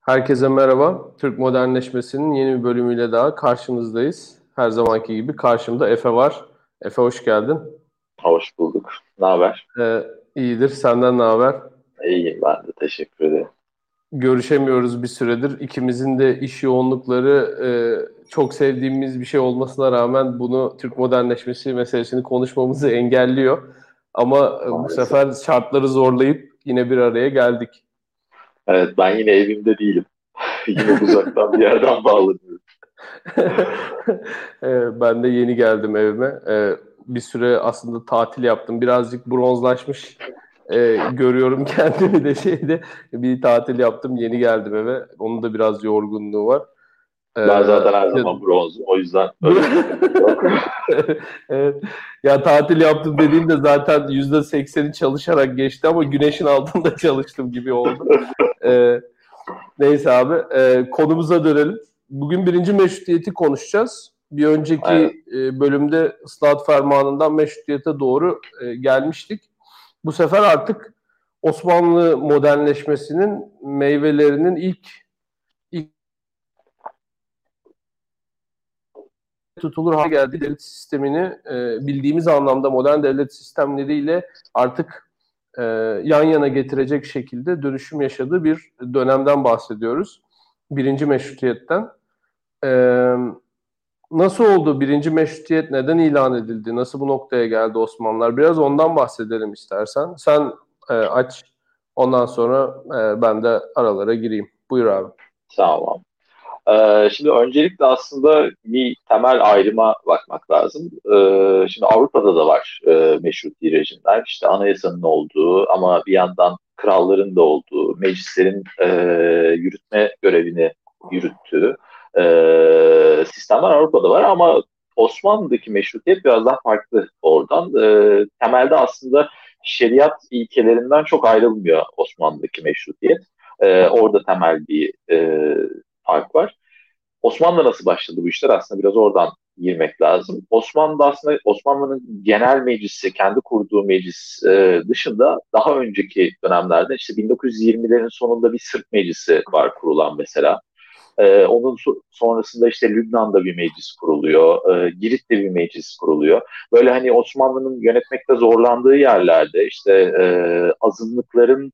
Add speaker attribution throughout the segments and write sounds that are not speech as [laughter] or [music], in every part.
Speaker 1: Herkese merhaba. Türk Modernleşmesi'nin yeni bir bölümüyle daha karşınızdayız. Her zamanki gibi karşımda Efe var. Efe hoş geldin.
Speaker 2: Hoş bulduk. Ne haber?
Speaker 1: Ee, iyidir. Senden ne haber?
Speaker 2: İyiyim ben de. Teşekkür ederim.
Speaker 1: Görüşemiyoruz bir süredir. İkimizin de iş yoğunlukları e, çok sevdiğimiz bir şey olmasına rağmen bunu Türk modernleşmesi meselesini konuşmamızı engelliyor. Ama Maalesef. bu sefer şartları zorlayıp yine bir araya geldik.
Speaker 2: Evet ben yine evimde değilim. [laughs] yine uzaktan bir yerden bağlanıyorum. [laughs]
Speaker 1: ben de yeni geldim evime. Ee, bir süre aslında tatil yaptım. Birazcık bronzlaşmış e, görüyorum [laughs] kendimi de şeyde. Bir tatil yaptım. Yeni geldim eve. Onun da biraz yorgunluğu var.
Speaker 2: Ben zaten her zaman bronzum. O yüzden
Speaker 1: evet. Ya tatil yaptım dediğimde zaten yüzde sekseni çalışarak geçti ama güneşin altında çalıştım gibi oldu. Ee, neyse abi. E, konumuza dönelim. Bugün birinci meşrutiyeti konuşacağız. Bir önceki e, bölümde ıslahat fermanından meşrutiyete doğru e, gelmiştik. Bu sefer artık Osmanlı modernleşmesinin meyvelerinin ilk tutulur hale geldi. Devlet sistemini e, bildiğimiz anlamda modern devlet sistemleriyle artık e, yan yana getirecek şekilde dönüşüm yaşadığı bir dönemden bahsediyoruz. Birinci meşrutiyetten. E, nasıl oldu? Birinci meşrutiyet neden ilan edildi? Nasıl bu noktaya geldi Osmanlılar? Biraz ondan bahsedelim istersen. Sen e, aç, ondan sonra e, ben de aralara gireyim. Buyur abi.
Speaker 2: Tamam. Ee, şimdi öncelikle aslında bir temel ayrıma bakmak lazım. Ee, şimdi Avrupa'da da var e, meşruti rejimler. İşte anayasanın olduğu ama bir yandan kralların da olduğu, meclislerin e, yürütme görevini yürüttüğü e, sistemler Avrupa'da var ama Osmanlı'daki meşrutiyet biraz daha farklı oradan. E, temelde aslında şeriat ilkelerinden çok ayrılmıyor Osmanlı'daki meşrutiyet. E, orada temel bir fark var. Osmanlı nasıl başladı bu işler aslında biraz oradan girmek lazım. Osmanlı aslında Osmanlı'nın genel meclisi, kendi kurduğu meclis e, dışında daha önceki dönemlerde işte 1920'lerin sonunda bir Sırp meclisi var kurulan mesela. E, onun so- sonrasında işte Lübnan'da bir meclis kuruluyor, e, Girit'te bir meclis kuruluyor. Böyle hani Osmanlı'nın yönetmekte zorlandığı yerlerde işte e, azınlıkların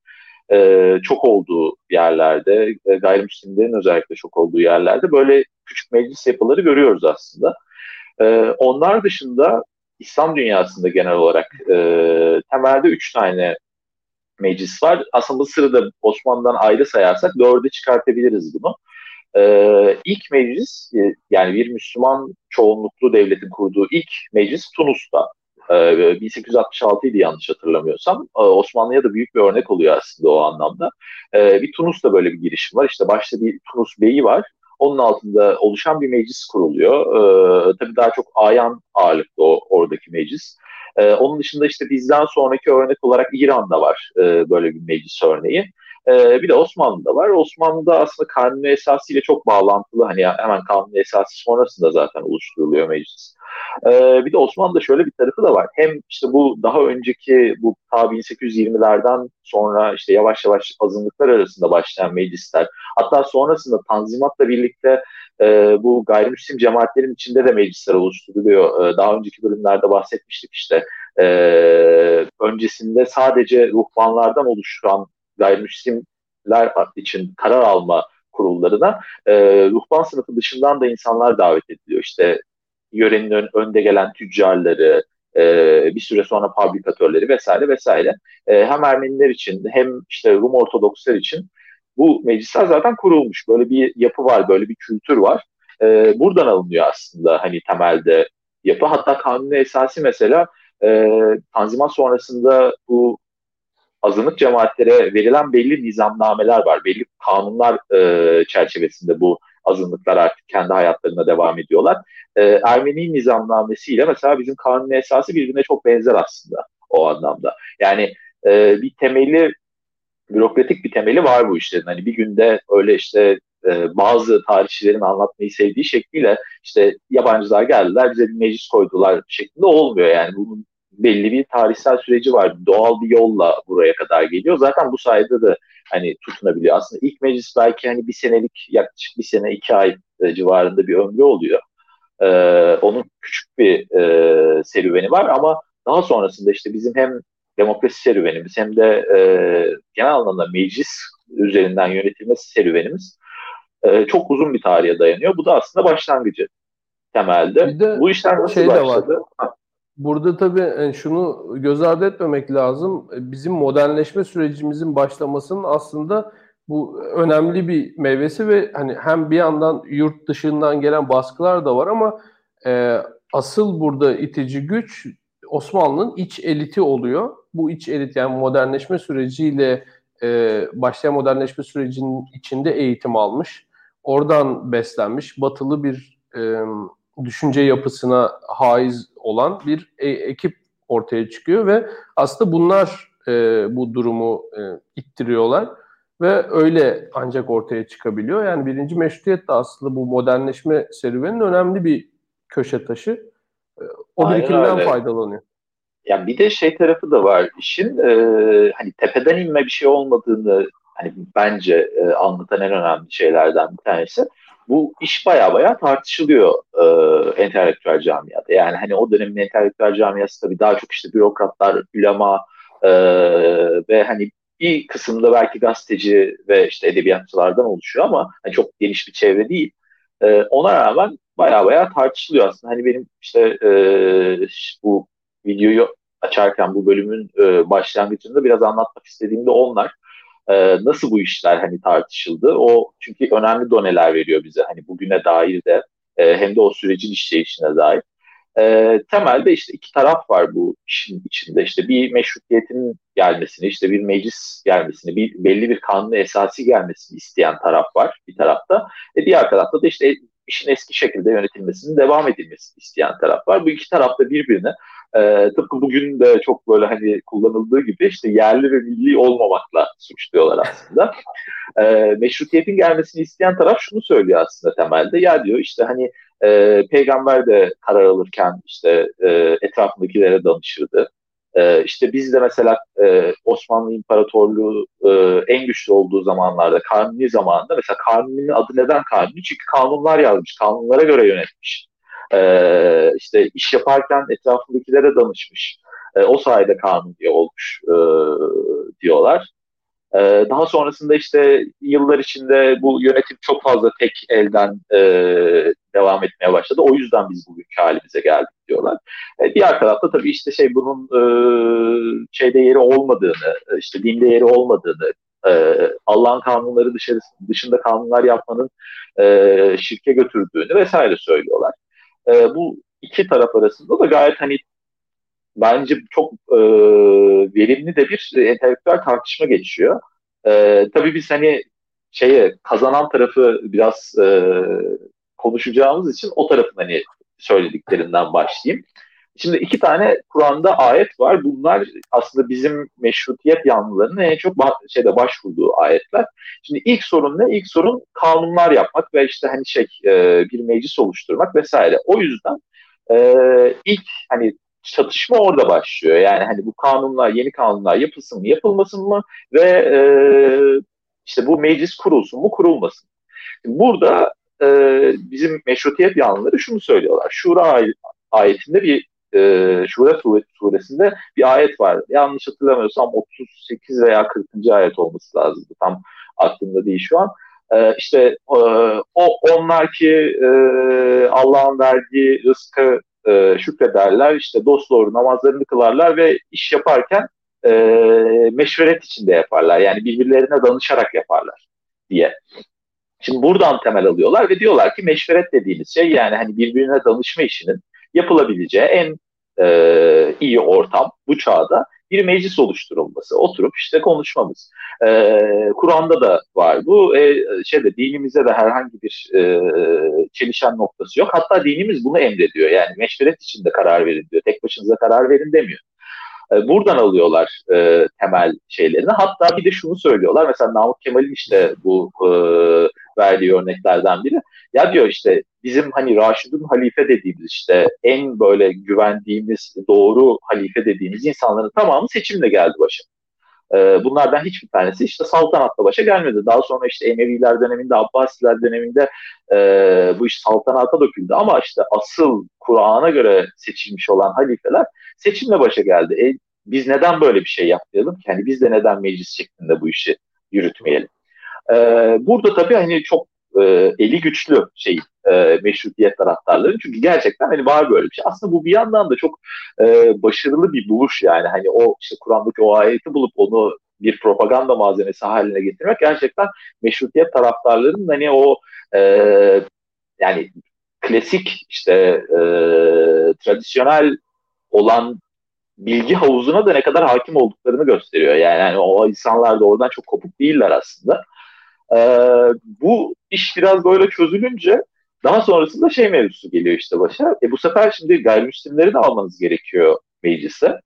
Speaker 2: e, çok olduğu yerlerde, e, gayrimüslimlerin özellikle çok olduğu yerlerde böyle küçük meclis yapıları görüyoruz aslında. E, onlar dışında İslam dünyasında genel olarak e, temelde üç tane meclis var. Aslında Mısır'ı Osmanlı'dan ayrı sayarsak dörde çıkartabiliriz bunu. Ee, ilk meclis e, yani bir Müslüman çoğunluklu devletin kurduğu ilk meclis Tunus'ta. 1866 ee, idi yanlış hatırlamıyorsam. Ee, Osmanlı'ya da büyük bir örnek oluyor aslında o anlamda. Ee, bir Tunus'ta böyle bir girişim var. İşte başta bir Tunus Bey'i var. Onun altında oluşan bir meclis kuruluyor. tabii daha çok ayan ağırlıklı oradaki meclis. onun dışında işte bizden sonraki örnek olarak İran'da var böyle bir meclis örneği. Ee, bir de Osmanlı'da var. Osmanlı'da aslında kanuni esası ile çok bağlantılı. Hani hemen kanuni esası sonrasında zaten oluşturuluyor meclis. Ee, bir de Osmanlı'da şöyle bir tarafı da var. Hem işte bu daha önceki bu ta 1820'lerden sonra işte yavaş yavaş azınlıklar arasında başlayan meclisler. Hatta sonrasında Tanzimat'la birlikte e, bu gayrimüslim cemaatlerin içinde de meclisler oluşturuluyor. E, daha önceki bölümlerde bahsetmiştik işte. E, öncesinde sadece ruhbanlardan oluşan gayrimüslimler için karar alma kurullarına e, ruhban sınıfı dışından da insanlar davet ediliyor. İşte yörenin ön, önde gelen tüccarları, e, bir süre sonra fabrikatörleri vesaire vesaire. E, hem Ermeniler için hem işte Rum Ortodokslar için bu meclisler zaten kurulmuş. Böyle bir yapı var, böyle bir kültür var. E, buradan alınıyor aslında hani temelde yapı. Hatta kanuni esası mesela e, Tanzimat sonrasında bu azınlık cemaatlere verilen belli nizamnameler var. Belli kanunlar e, çerçevesinde bu azınlıklar artık kendi hayatlarına devam ediyorlar. E, Ermeni nizamnamesiyle mesela bizim kanun esası birbirine çok benzer aslında o anlamda. Yani e, bir temeli bürokratik bir temeli var bu işlerin. Hani bir günde öyle işte e, bazı tarihçilerin anlatmayı sevdiği şekliyle işte yabancılar geldiler bize bir meclis koydular şeklinde olmuyor yani bunun belli bir tarihsel süreci var. Doğal bir yolla buraya kadar geliyor. Zaten bu sayede de hani tutunabiliyor. Aslında ilk meclis belki hani bir senelik yaklaşık bir sene iki ay e, civarında bir ömrü oluyor. E, onun küçük bir e, serüveni var ama daha sonrasında işte bizim hem demokrasi serüvenimiz hem de e, genel anlamda meclis üzerinden yönetilmesi serüvenimiz e, çok uzun bir tarihe dayanıyor. Bu da aslında başlangıcı temelde.
Speaker 1: Bir de Bu işler nasıl şey başladı? De var. Burada tabii yani şunu göz ardı etmemek lazım. Bizim modernleşme sürecimizin başlamasının aslında bu önemli bir meyvesi ve hani hem bir yandan yurt dışından gelen baskılar da var ama e, asıl burada itici güç Osmanlı'nın iç eliti oluyor. Bu iç elit yani modernleşme süreciyle e, başlayan modernleşme sürecinin içinde eğitim almış. Oradan beslenmiş batılı bir e, düşünce yapısına haiz olan bir e, ekip ortaya çıkıyor ve aslında bunlar e, bu durumu e, ittiriyorlar ve öyle ancak ortaya çıkabiliyor. Yani birinci meşrutiyet de aslında bu modernleşme serüvenin önemli bir köşe taşı. E, o Aynen birikimden öyle. faydalanıyor.
Speaker 2: Yani bir de şey tarafı da var işin e, hani tepeden inme bir şey olmadığını hani bence e, anlatan en önemli şeylerden bir tanesi bu iş baya baya tartışılıyor e, entelektüel camiada. Yani hani o dönemin entelektüel camiası tabii daha çok işte bürokratlar, ulema e, ve hani bir kısımda belki gazeteci ve işte edebiyatçılardan oluşuyor ama hani çok geniş bir çevre değil. E, ona rağmen baya baya tartışılıyor aslında. Hani benim işte e, bu videoyu açarken bu bölümün e, başlangıcında biraz anlatmak istediğim de onlar e, nasıl bu işler hani tartışıldı. O çünkü önemli doneler veriyor bize hani bugüne dair de e, hem de o sürecin işleyişine dair. E, temelde işte iki taraf var bu işin içinde. İşte bir meşrutiyetin gelmesini, işte bir meclis gelmesini, bir belli bir kanunu esası gelmesini isteyen taraf var bir tarafta. E, diğer tarafta da işte işin eski şekilde yönetilmesinin devam edilmesini isteyen taraf var. Bu iki taraf da birbirine e, tıpkı bugün de çok böyle hani kullanıldığı gibi işte yerli ve milli olmamakla suçluyorlar aslında. E, meşrutiyetin gelmesini isteyen taraf şunu söylüyor aslında temelde. Ya diyor işte hani e, peygamber de karar alırken işte e, etrafındakilere danışırdı. E, işte biz de mesela e, Osmanlı İmparatorluğu e, en güçlü olduğu zamanlarda, Kanuni zamanında mesela Kanuni'nin adı neden Kanuni? Çünkü kanunlar yazmış, kanunlara göre yönetmiş. E, işte iş yaparken etrafındakilere danışmış. E, o sayede kanun diye olmuş e, diyorlar. E, daha sonrasında işte yıllar içinde bu yönetim çok fazla tek elden e, devam etmeye başladı. O yüzden biz bugünkü halimize geldik diyorlar. E, diğer tarafta tabii işte şey bunun e, şeyde yeri olmadığını, işte dinde yeri olmadığını, e, Allah'ın kanunları dışında kanunlar yapmanın e, şirke götürdüğünü vesaire söylüyorlar e, bu iki taraf arasında da gayet hani bence çok e, verimli de bir entelektüel tartışma geçiyor. E, tabii biz hani şeye kazanan tarafı biraz e, konuşacağımız için o tarafın hani söylediklerinden başlayayım. Şimdi iki tane Kur'an'da ayet var. Bunlar aslında bizim meşrutiyet yanlılarının en çok şeyde başvurduğu ayetler. Şimdi ilk sorun ne? İlk sorun kanunlar yapmak ve işte hani şey e, bir meclis oluşturmak vesaire. O yüzden e, ilk hani çatışma orada başlıyor. Yani hani bu kanunlar, yeni kanunlar yapılsın mı, yapılmasın mı ve e, işte bu meclis kurulsun mu, kurulmasın. Burada e, bizim meşrutiyet yanlıları şunu söylüyorlar. Şura ayetinde bir e, Şura suresinde bir ayet var. Yanlış hatırlamıyorsam 38 veya 40. ayet olması lazım. Tam aklımda değil şu an. E, işte e, o onlar ki e, Allah'ın verdiği rızkı e, şükrederler. İşte dost doğru namazlarını kılarlar ve iş yaparken e, meşveret içinde yaparlar. Yani birbirlerine danışarak yaparlar diye. Şimdi buradan temel alıyorlar ve diyorlar ki meşveret dediğimiz şey yani hani birbirine danışma işinin yapılabileceği en e, iyi ortam bu çağda bir meclis oluşturulması, oturup işte konuşmamız. E, Kur'an'da da var bu. E, şeyde dinimize de herhangi bir e, çelişen noktası yok. Hatta dinimiz bunu emrediyor. Yani meşveret içinde karar verin diyor. Tek başınıza karar verin demiyor. E, buradan alıyorlar e, temel şeylerini. Hatta bir de şunu söylüyorlar. Mesela Namık Kemal'in işte bu e, verdiği örneklerden biri. ya diyor işte bizim hani Raşidun halife dediğimiz işte en böyle güvendiğimiz doğru halife dediğimiz insanların tamamı seçimle geldi başa. E, bunlardan hiçbir tanesi işte saltanatla başa gelmedi. Daha sonra işte Emeviler döneminde, Abbasiler döneminde e, bu iş saltanata döküldü. Ama işte asıl Kur'an'a göre seçilmiş olan halifeler seçimle başa geldi. E, biz neden böyle bir şey yapmayalım ki? Yani biz de neden meclis şeklinde bu işi yürütmeyelim? E, burada tabii hani çok e, eli güçlü şey e, meşrutiyet taraftarları. Çünkü gerçekten hani var böyle bir şey. Aslında bu bir yandan da çok e, başarılı bir buluş yani. Hani o işte Kur'an'daki o ayeti bulup onu bir propaganda malzemesi haline getirmek gerçekten meşrutiyet taraftarlarının hani o e, yani klasik işte e, tradisyonel olan bilgi havuzuna da ne kadar hakim olduklarını gösteriyor. Yani, yani o insanlar da oradan çok kopuk değiller aslında. E, bu iş biraz böyle çözülünce daha sonrasında şey mevzusu geliyor işte başa. E bu sefer şimdi gayrimüslimleri de almanız gerekiyor meclise.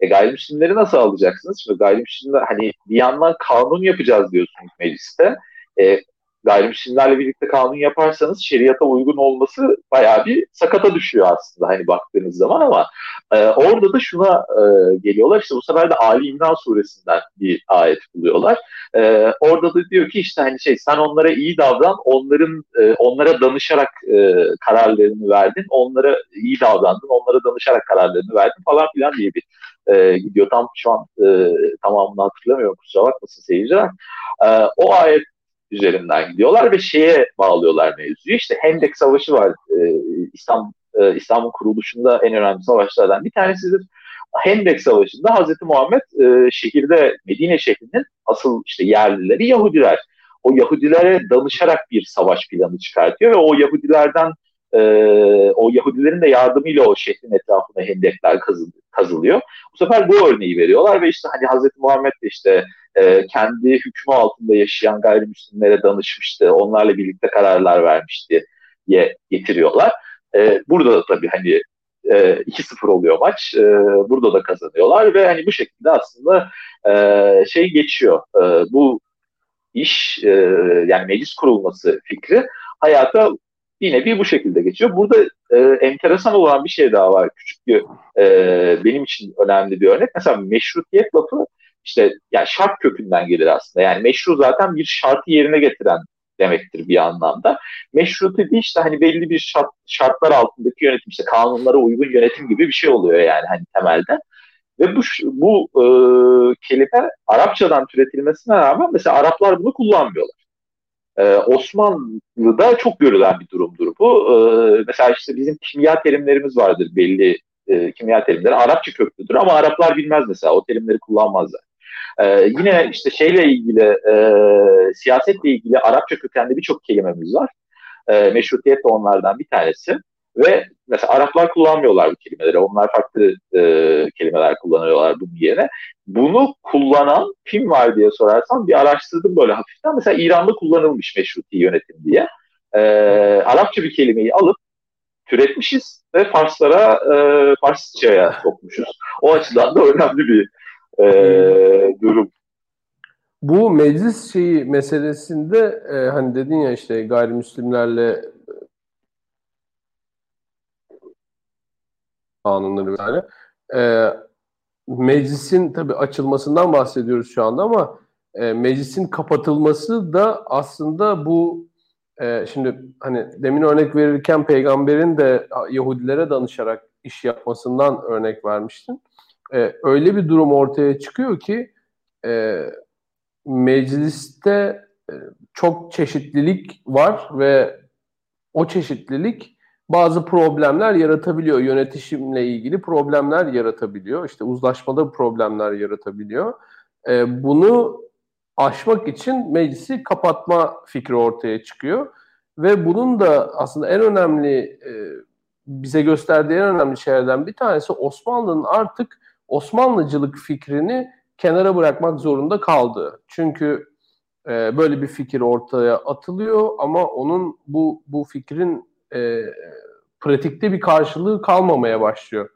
Speaker 2: E gayrimüslimleri nasıl alacaksınız? Şimdi gayrimüslimler hani bir yandan kanun yapacağız diyorsunuz mecliste. E, gayrimüslimlerle birlikte kanun yaparsanız şeriata uygun olması bayağı bir sakata düşüyor aslında hani baktığınız zaman ama e, orada da şuna e, geliyorlar işte bu sefer de Ali İmran suresinden bir ayet buluyorlar. E, orada da diyor ki işte hani şey sen onlara iyi davran onların e, onlara danışarak e, kararlarını verdin onlara iyi davrandın onlara danışarak kararlarını verdin falan filan diye bir e, gidiyor. Tam şu an e, tamamını hatırlamıyorum kusura bakmasın seyirciler. E, o ayet üzerinden gidiyorlar ve şeye bağlıyorlar mevzuyu. İşte Hendek Savaşı var e, İslam e, İslam'ın kuruluşunda en önemli savaşlardan bir tanesidir. Hendek Savaşı'nda Hazreti Muhammed e, şehirde Medine şehrinin asıl işte yerlileri Yahudiler. O Yahudilere danışarak bir savaş planı çıkartıyor ve o Yahudilerden e, o Yahudilerin de yardımıyla o şehrin etrafına hendekler kazılıyor. Bu sefer bu örneği veriyorlar ve işte hani Hazreti Muhammed de işte e, kendi hükmü altında yaşayan gayrimüslimlere danışmıştı, onlarla birlikte kararlar vermişti diye getiriyorlar. E, burada da tabii hani e, 2-0 oluyor maç. E, burada da kazanıyorlar ve hani bu şekilde aslında e, şey geçiyor. E, bu iş e, yani meclis kurulması fikri hayata yine bir bu şekilde geçiyor. Burada e, enteresan olan bir şey daha var. Küçük bir e, benim için önemli bir örnek. Mesela meşrutiyet lafı işte yani şart kökünden gelir aslında. Yani meşru zaten bir şartı yerine getiren demektir bir anlamda. Meşru dediği işte hani belli bir şart, şartlar altındaki yönetim işte kanunlara uygun yönetim gibi bir şey oluyor yani hani temelde. Ve bu bu e, kelime Arapçadan türetilmesine rağmen mesela Araplar bunu kullanmıyorlar. Ee, Osmanlı'da çok görülen bir durumdur bu. Ee, mesela işte bizim kimya terimlerimiz vardır belli e, kimya terimleri. Arapça köklüdür ama Araplar bilmez mesela o terimleri kullanmazlar. Ee, yine işte şeyle ilgili e, siyasetle ilgili Arapça kökenli birçok kelimemiz var. E, meşrutiyet de onlardan bir tanesi. Ve mesela Araplar kullanmıyorlar bu kelimeleri. Onlar farklı e, kelimeler kullanıyorlar bunun yerine. Bunu kullanan kim var diye sorarsan bir araştırdım böyle hafiften. Mesela İran'da kullanılmış meşruti yönetim diye. E, Arapça bir kelimeyi alıp türetmişiz ve Farslara e, Farsçaya sokmuşuz. O açıdan da önemli bir e, durum.
Speaker 1: Bu meclis şeyi meselesinde e, hani dedin ya işte gayrimüslimlerle kanunları yani. E, meclisin tabii açılmasından bahsediyoruz şu anda ama e, meclisin kapatılması da aslında bu e, şimdi hani demin örnek verirken peygamberin de Yahudilere danışarak iş yapmasından örnek vermiştin. E, öyle bir durum ortaya çıkıyor ki e, mecliste e, çok çeşitlilik var ve o çeşitlilik bazı problemler yaratabiliyor. Yönetişimle ilgili problemler yaratabiliyor. İşte uzlaşmada problemler yaratabiliyor. E, bunu aşmak için meclisi kapatma fikri ortaya çıkıyor. Ve bunun da aslında en önemli e, bize gösterdiği en önemli şeylerden bir tanesi Osmanlı'nın artık Osmanlıcılık fikrini kenara bırakmak zorunda kaldı. Çünkü e, böyle bir fikir ortaya atılıyor ama onun bu bu fikrin e, pratikte bir karşılığı kalmamaya başlıyor.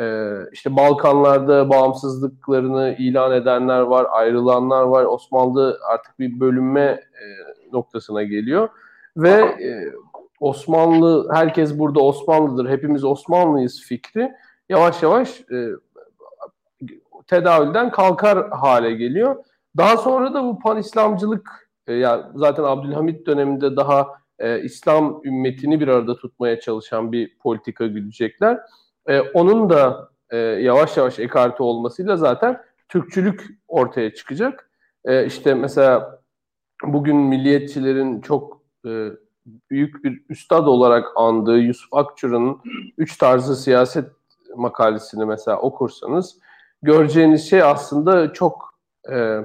Speaker 1: E, işte Balkanlarda bağımsızlıklarını ilan edenler var, ayrılanlar var. Osmanlı artık bir bölünme e, noktasına geliyor ve e, Osmanlı herkes burada Osmanlıdır, hepimiz Osmanlıyız fikri yavaş yavaş e, tedavülden kalkar hale geliyor. Daha sonra da bu pan İslamcılık e, yani zaten Abdülhamit döneminde daha e, İslam ümmetini bir arada tutmaya çalışan bir politika güdecekler. E, onun da e, yavaş yavaş ekarte olmasıyla zaten Türkçülük ortaya çıkacak. E, işte mesela bugün milliyetçilerin çok e, büyük bir üstad olarak andığı Yusuf Akçur'un üç tarzı siyaset makalesini mesela okursanız göreceğiniz şey aslında çok e,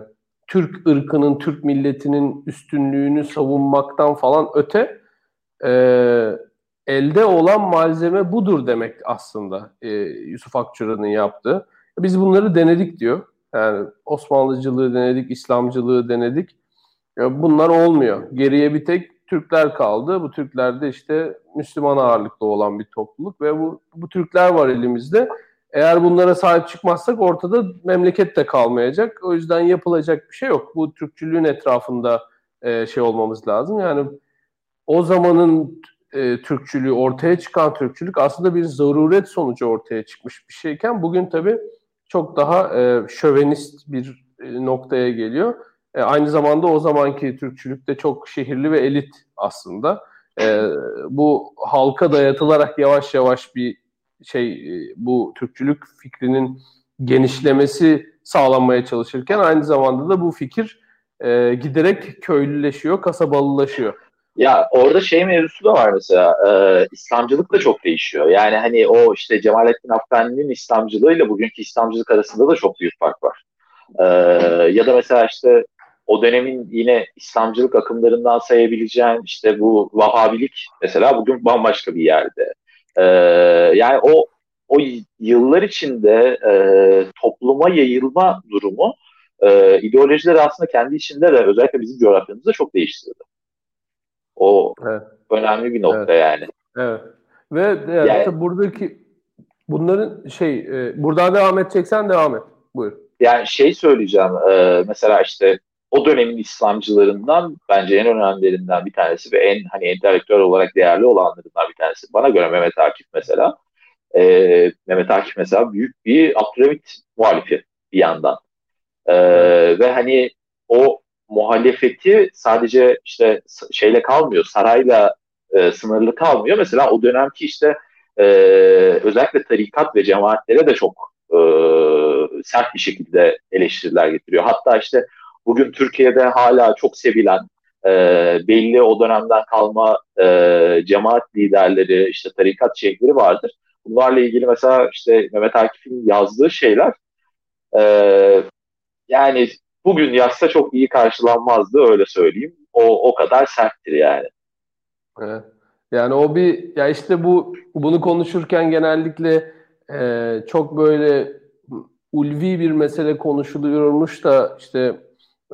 Speaker 1: Türk ırkının, Türk milletinin üstünlüğünü savunmaktan falan öte e, elde olan malzeme budur demek aslında e, Yusuf Akçura'nın yaptığı. Biz bunları denedik diyor. Yani Osmanlıcılığı denedik, İslamcılığı denedik. Ya bunlar olmuyor. Geriye bir tek Türkler kaldı. Bu Türkler de işte Müslüman ağırlıklı olan bir topluluk ve bu, bu Türkler var elimizde. Eğer bunlara sahip çıkmazsak ortada memleket de kalmayacak. O yüzden yapılacak bir şey yok. Bu Türkçülüğün etrafında e, şey olmamız lazım. Yani o zamanın e, Türkçülüğü, ortaya çıkan Türkçülük aslında bir zaruret sonucu ortaya çıkmış bir şeyken bugün tabii çok daha e, şövenist bir e, noktaya geliyor. E, aynı zamanda o zamanki Türkçülük de çok şehirli ve elit aslında. E, bu halka dayatılarak yavaş yavaş bir şey e, bu Türkçülük fikrinin genişlemesi sağlanmaya çalışırken aynı zamanda da bu fikir e, giderek köylüleşiyor, kasabalılaşıyor.
Speaker 2: Ya orada şey mevzusu da var mesela e, İslamcılık da çok değişiyor. Yani hani o işte Cemalettin Afgani'nin İslamcılığıyla bugünkü İslamcılık arasında da çok büyük fark var. E, ya da mesela işte o dönemin yine İslamcılık akımlarından sayabileceğin işte bu Vahabilik mesela bugün bambaşka bir yerde. E, yani o o yıllar içinde e, topluma yayılma durumu e, ideolojileri aslında kendi içinde de özellikle bizim coğrafyamızda çok değiştirdi. O evet. önemli bir nokta
Speaker 1: evet.
Speaker 2: yani.
Speaker 1: Evet. Ve yani, yani buradaki bunların şey e, buradan devam edeceksen devam et. Buyur.
Speaker 2: Yani şey söyleyeceğim. E, mesela işte o dönemin İslamcılarından bence en önemlilerinden bir tanesi ve en hani entelektüel olarak değerli olanlarından bir tanesi. Bana göre Mehmet Akif mesela. E, Mehmet Akif mesela büyük bir Abdülhamit muhalifi bir yandan. E, ve hani o muhalefeti sadece işte şeyle kalmıyor, sarayla e, sınırlı kalmıyor. Mesela o dönemki işte e, özellikle tarikat ve cemaatlere de çok e, sert bir şekilde eleştiriler getiriyor. Hatta işte bugün Türkiye'de hala çok sevilen e, belli o dönemden kalma e, cemaat liderleri, işte tarikat şeyhleri vardır. Bunlarla ilgili mesela işte Mehmet Akif'in yazdığı şeyler e, yani bugün yazsa çok iyi karşılanmazdı öyle söyleyeyim. O o kadar serttir yani.
Speaker 1: Yani o bir ya işte bu bunu konuşurken genellikle e, çok böyle ulvi bir mesele konuşuluyormuş da işte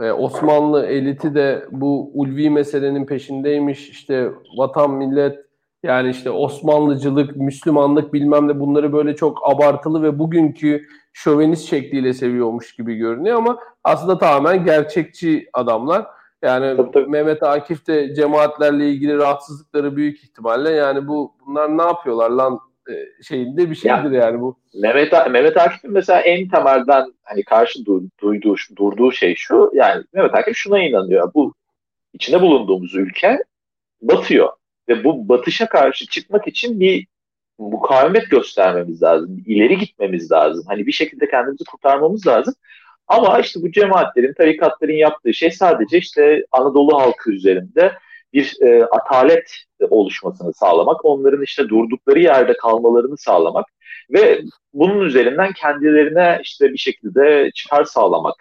Speaker 1: e, Osmanlı eliti de bu ulvi meselenin peşindeymiş. İşte vatan millet yani işte Osmanlıcılık, Müslümanlık bilmem ne bunları böyle çok abartılı ve bugünkü şövenist şekliyle seviyormuş gibi görünüyor ama aslında tamamen gerçekçi adamlar. Yani tabii, tabii. Mehmet Akif de cemaatlerle ilgili rahatsızlıkları büyük ihtimalle yani bu bunlar ne yapıyorlar lan şeyinde bir şeydir ya, yani bu.
Speaker 2: Mehmet Mehmet Akif'in mesela en temelden hani karşı du, duyduğu durduğu şey şu yani Mehmet Akif şuna inanıyor. Bu içinde bulunduğumuz ülke batıyor ve bu batışa karşı çıkmak için bir mukavemet göstermemiz lazım. ileri gitmemiz lazım. Hani bir şekilde kendimizi kurtarmamız lazım. Ama işte bu cemaatlerin, tarikatların yaptığı şey sadece işte Anadolu halkı üzerinde bir e, atalet oluşmasını sağlamak, onların işte durdukları yerde kalmalarını sağlamak ve bunun üzerinden kendilerine işte bir şekilde çıkar sağlamak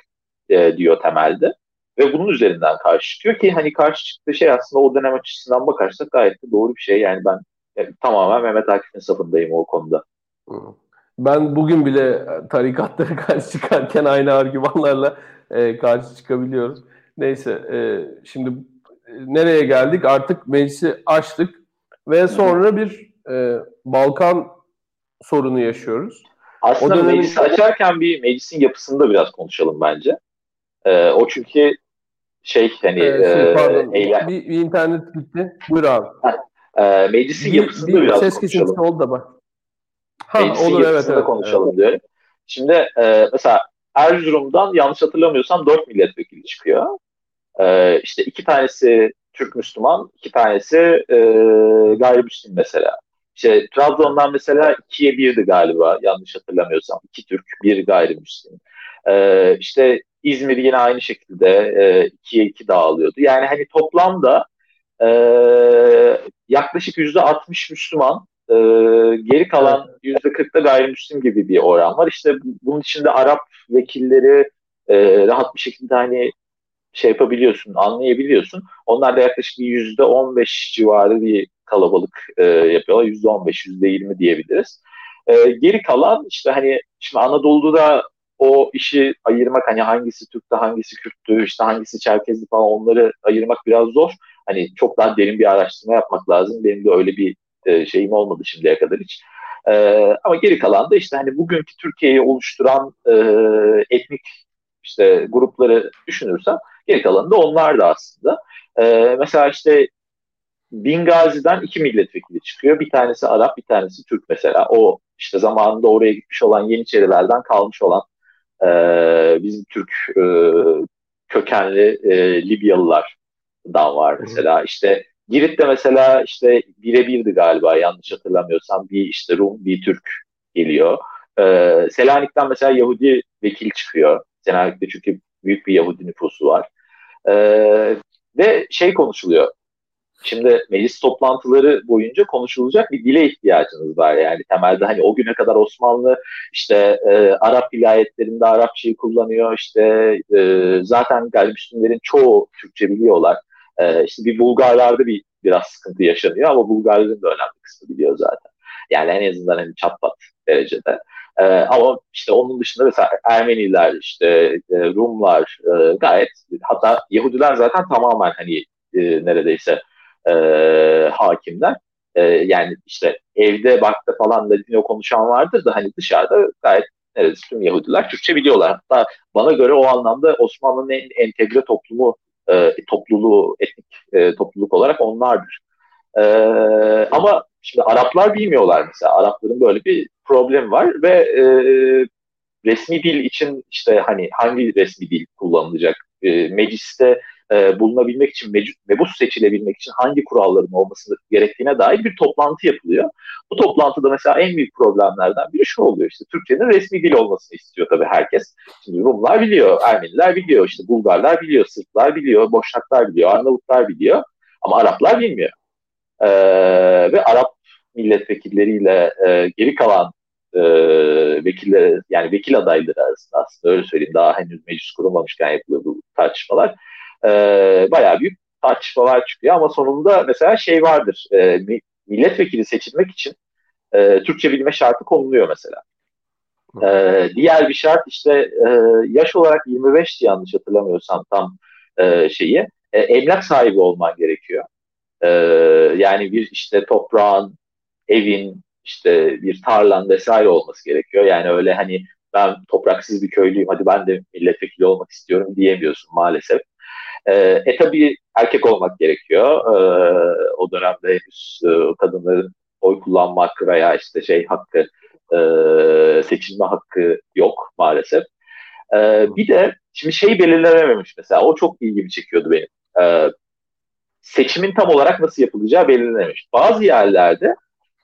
Speaker 2: e, diyor temelde. Ve bunun üzerinden karşı çıkıyor ki hani karşı çıktığı şey aslında o dönem açısından bakarsak gayet de doğru bir şey. Yani ben yani, tamamen Mehmet Akif'in safındayım o konuda.
Speaker 1: Ben bugün bile tarikatlara [laughs] karşı çıkarken aynı argümanlarla e, karşı çıkabiliyoruz. Neyse e, şimdi e, nereye geldik? Artık meclisi açtık ve sonra bir e, Balkan sorunu yaşıyoruz.
Speaker 2: Aslında o dönemin... meclisi açarken bir meclisin yapısını da biraz konuşalım bence. E, o çünkü şey hani
Speaker 1: ee, şey, pardon, e, bir, bir internet gitti. Buyur abi.
Speaker 2: E, meclisin bir, yapısında bir, biraz ses konuşalım. oldu da bak. Ha, meclisin olur, evet, evet, konuşalım evet. diyorum. Şimdi e, mesela Erzurum'dan yanlış hatırlamıyorsam dört milletvekili çıkıyor. E, işte iki tanesi Türk Müslüman, iki tanesi e, gayrimüslim mesela. İşte Trabzon'dan mesela ikiye birdi galiba yanlış hatırlamıyorsam. İki Türk, bir gayrimüslim. E, işte İzmir yine aynı şekilde e, ikiye iki dağılıyordu. Yani hani toplamda e, yaklaşık yüzde 60 Müslüman, e, geri kalan yüzde 40'da gayrimüslim gibi bir oran var. İşte bunun içinde Arap vekilleri e, rahat bir şekilde hani şey yapabiliyorsun, anlayabiliyorsun. Onlar da yaklaşık yüzde 15 civarı bir kalabalık e, yapıyorlar. Yüzde 15, yüzde 20 diyebiliriz. E, geri kalan işte hani şimdi Anadolu'da o işi ayırmak hani hangisi Türk'tü, hangisi Kürt'tü, işte hangisi Çerkezli falan onları ayırmak biraz zor. Hani çok daha derin bir araştırma yapmak lazım. Benim de öyle bir e, şeyim olmadı şimdiye kadar hiç. E, ama geri kalan da işte hani bugünkü Türkiye'yi oluşturan e, etnik işte grupları düşünürsem geri kalanı da onlar da aslında. E, mesela işte Bingazi'den iki milletvekili çıkıyor. Bir tanesi Arap, bir tanesi Türk mesela. O işte zamanında oraya gitmiş olan Yeniçerilerden kalmış olan e, bizim Türk e, kökenli e, Libyalılardan var mesela. Hı. İşte Girit'te mesela işte birebirdi galiba yanlış hatırlamıyorsam bir işte Rum bir Türk geliyor. Ee, Selanik'ten mesela Yahudi vekil çıkıyor. Selanik'te çünkü büyük bir Yahudi nüfusu var. Ee, ve şey konuşuluyor. Şimdi meclis toplantıları boyunca konuşulacak bir dile ihtiyacınız var. Yani temelde hani o güne kadar Osmanlı işte e, Arap vilayetlerinde Arapçayı kullanıyor. İşte e, zaten gayrimüslimlerin çoğu Türkçe biliyorlar. E, işte bir Bulgarlarda bir biraz sıkıntı yaşanıyor ama Bulgarların da önemli kısmı biliyor zaten. Yani en azından hani çat pat derecede. E, ama işte onun dışında mesela Ermeniler, işte e, Rumlar e, gayet hatta Yahudiler zaten tamamen hani e, neredeyse e, hakimler. E, yani işte evde bakta falan Ladino konuşan vardır da hani dışarıda gayet neredeyse tüm Yahudiler Türkçe biliyorlar. Hatta bana göre o anlamda Osmanlı'nın en entegre toplumu e, topluluğu, etnik e, topluluk olarak onlardır. E, ama şimdi Araplar bilmiyorlar mesela. Arapların böyle bir problemi var ve e, resmi dil için işte hani hangi resmi dil kullanılacak? E, mecliste e, bulunabilmek için, mebus seçilebilmek için hangi kuralların olması gerektiğine dair bir toplantı yapılıyor. Bu toplantıda mesela en büyük problemlerden biri şu oluyor işte Türkçenin resmi dil olmasını istiyor tabii herkes. Şimdi Rumlar biliyor, Ermeniler biliyor, işte Bulgarlar biliyor, Sırplar biliyor, Boşnaklar biliyor, Arnavutlar biliyor ama Araplar bilmiyor. E, ve Arap milletvekilleriyle e, geri kalan e, vekiller yani vekil adayları arasında aslında öyle söyleyeyim daha henüz meclis kurulmamışken yapılıyor bu tartışmalar e, bayağı büyük tartışmalar çıkıyor ama sonunda mesela şey vardır e, milletvekili seçilmek için e, Türkçe bilme şartı konuluyor mesela. E, diğer bir şart işte e, yaş olarak 25 yanlış hatırlamıyorsam tam e, şeyi e, emlak sahibi olman gerekiyor. E, yani bir işte toprağın, evin, işte bir tarlan vesaire olması gerekiyor. Yani öyle hani ben topraksız bir köylüyüm hadi ben de milletvekili olmak istiyorum diyemiyorsun maalesef. E, e tabii erkek olmak gerekiyor. E, o dönemde henüz e, kadınların oy kullanma hakkı veya işte şey hakkı e, seçilme hakkı yok maalesef. E, bir de şimdi şey belirlenememiş mesela o çok ilgimi çekiyordu benim. E, seçimin tam olarak nasıl yapılacağı belirlenememiş. Bazı yerlerde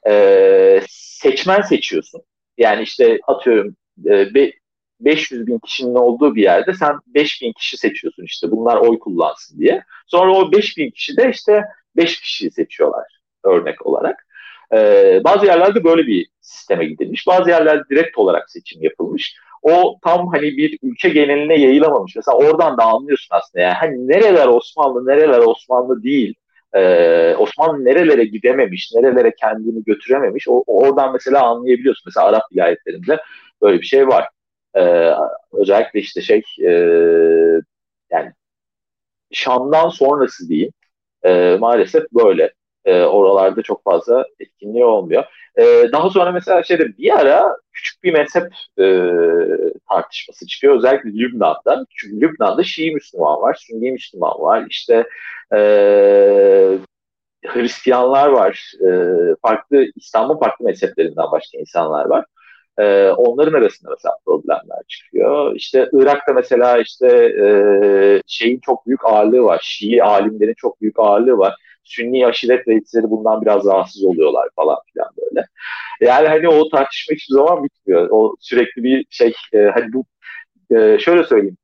Speaker 2: e, seçmen seçiyorsun. Yani işte atıyorum e, 500 bin kişinin olduğu bir yerde sen 5 bin kişi seçiyorsun işte bunlar oy kullansın diye. Sonra o 5 bin kişi de işte 5 kişiyi seçiyorlar örnek olarak. Ee, bazı yerlerde böyle bir sisteme gidilmiş. Bazı yerlerde direkt olarak seçim yapılmış. O tam hani bir ülke geneline yayılamamış. Mesela oradan da anlıyorsun aslında. Yani hani nereler Osmanlı, nereler Osmanlı değil. Ee, Osmanlı nerelere gidememiş, nerelere kendini götürememiş. O, oradan mesela anlayabiliyorsun. Mesela Arap vilayetlerinde böyle bir şey var. Ee, özellikle işte şey e, yani Şam'dan sonrası diyeyim e, maalesef böyle. E, oralarda çok fazla etkinliği olmuyor. E, daha sonra mesela şeyde bir ara küçük bir mezhep e, tartışması çıkıyor. Özellikle Lübnan'da. Çünkü Lübnan'da Şii Müslüman var, Sünni Müslüman var. İşte e, Hristiyanlar var, e, farklı İslam'ın farklı mezheplerinden başka insanlar var. E, onların arasında mesela problemler çıkıyor. İşte Irak'ta mesela işte e, şeyin çok büyük ağırlığı var. Şii alimlerin çok büyük ağırlığı var. Sünni aşiret reisleri bundan biraz rahatsız oluyorlar falan filan böyle. Yani hani o tartışma hiçbir zaman bitmiyor. O sürekli bir şey e, hani bu e, şöyle söyleyeyim.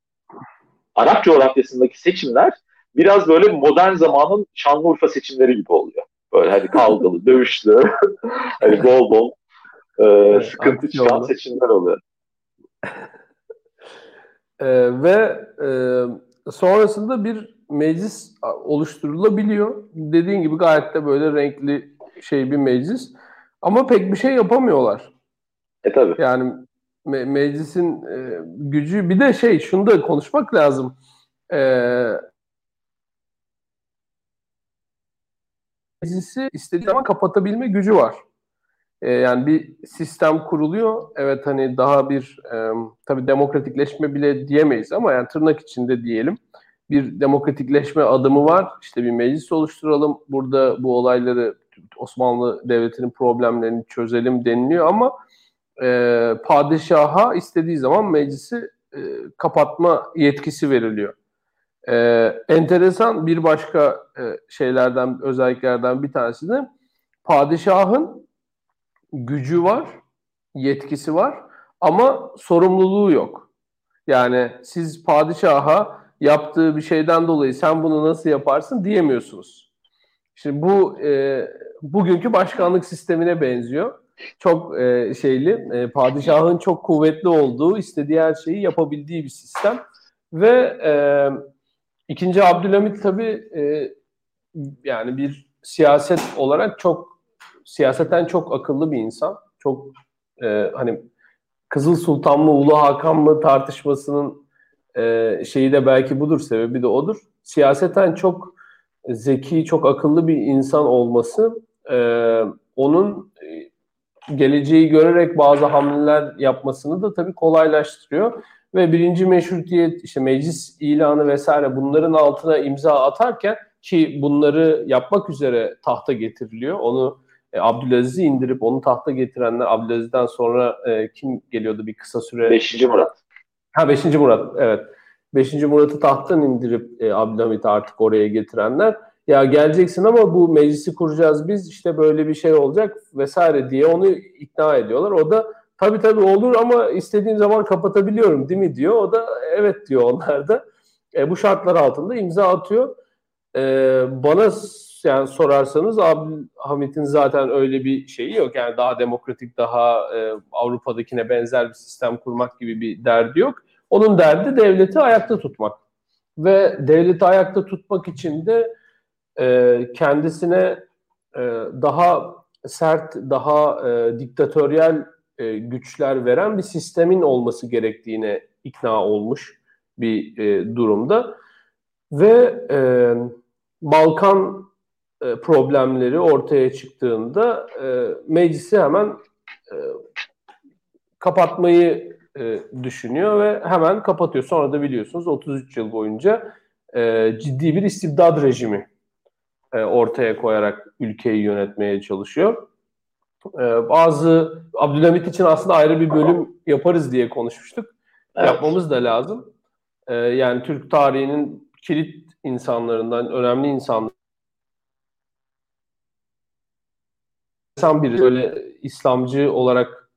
Speaker 2: Arap coğrafyasındaki seçimler biraz böyle modern zamanın Şanlıurfa seçimleri gibi oluyor. Böyle hani kavgalı, [laughs] dövüşlü, hani bol bol e, sıkıntı çıkan seçimler oluyor.
Speaker 1: e, ve e, sonrasında bir meclis oluşturulabiliyor. Dediğin gibi gayet de böyle renkli şey bir meclis. Ama pek bir şey yapamıyorlar.
Speaker 2: E tabii.
Speaker 1: Yani me- meclisin e, gücü bir de şey şunu da konuşmak lazım. E, meclisi istediği zaman kapatabilme gücü var. E, yani bir sistem kuruluyor. Evet hani daha bir e, tabii demokratikleşme bile diyemeyiz ama yani tırnak içinde diyelim. Bir demokratikleşme adımı var. İşte bir meclis oluşturalım. Burada bu olayları Osmanlı Devleti'nin problemlerini çözelim deniliyor ama e, padişaha istediği zaman meclisi e, kapatma yetkisi veriliyor. E, enteresan bir başka e, şeylerden, özelliklerden bir tanesi de padişahın gücü var, yetkisi var ama sorumluluğu yok. Yani siz padişaha yaptığı bir şeyden dolayı sen bunu nasıl yaparsın diyemiyorsunuz. Şimdi bu e, bugünkü başkanlık sistemine benziyor. Çok e, şeyli, e, padişahın çok kuvvetli olduğu, istediği her şeyi yapabildiği bir sistem. Ve e, ikinci Abdülhamit tabii e, yani bir siyaset olarak çok siyaseten çok akıllı bir insan. Çok e, hani Kızıl Sultan mı Ulu Hakan mı tartışmasının e, şeyi de belki budur sebebi de odur. Siyaseten çok zeki, çok akıllı bir insan olması e, onun e, geleceği görerek bazı hamleler yapmasını da tabii kolaylaştırıyor. Ve birinci meşrutiyet, işte meclis ilanı vesaire bunların altına imza atarken ki bunları yapmak üzere tahta getiriliyor. Onu e, Abdülaziz'i indirip onu tahta getirenler Abdülaziz'den sonra e, kim geliyordu bir kısa süre?
Speaker 2: Beşinci Murat.
Speaker 1: Ha Beşinci Murat evet. Beşinci Murat'ı tahttan indirip e, Abdülhamit'i artık oraya getirenler ya geleceksin ama bu meclisi kuracağız biz işte böyle bir şey olacak vesaire diye onu ikna ediyorlar. O da tabii tabii olur ama istediğim zaman kapatabiliyorum değil mi diyor. O da evet diyor onlar da. E, bu şartlar altında imza atıyor. E, bana yani sorarsanız Abdülhamit'in zaten öyle bir şeyi yok. Yani daha demokratik, daha e, Avrupa'dakine benzer bir sistem kurmak gibi bir derdi yok. Onun derdi devleti ayakta tutmak. Ve devleti ayakta tutmak için de e, kendisine e, daha sert, daha e, diktatöryel e, güçler veren bir sistemin olması gerektiğine ikna olmuş bir e, durumda. Ve e, Balkan e, problemleri ortaya çıktığında e, meclisi hemen e, kapatmayı e, düşünüyor ve hemen kapatıyor. Sonra da biliyorsunuz 33 yıl boyunca e, ciddi bir istibdad rejimi e, ortaya koyarak ülkeyi yönetmeye çalışıyor. E, bazı Abdülhamit için aslında ayrı bir bölüm yaparız diye konuşmuştuk. Evet. Yapmamız da lazım. E, yani Türk tarihinin kilit insanlarından, önemli insanlarından insan biri böyle İslamcı olarak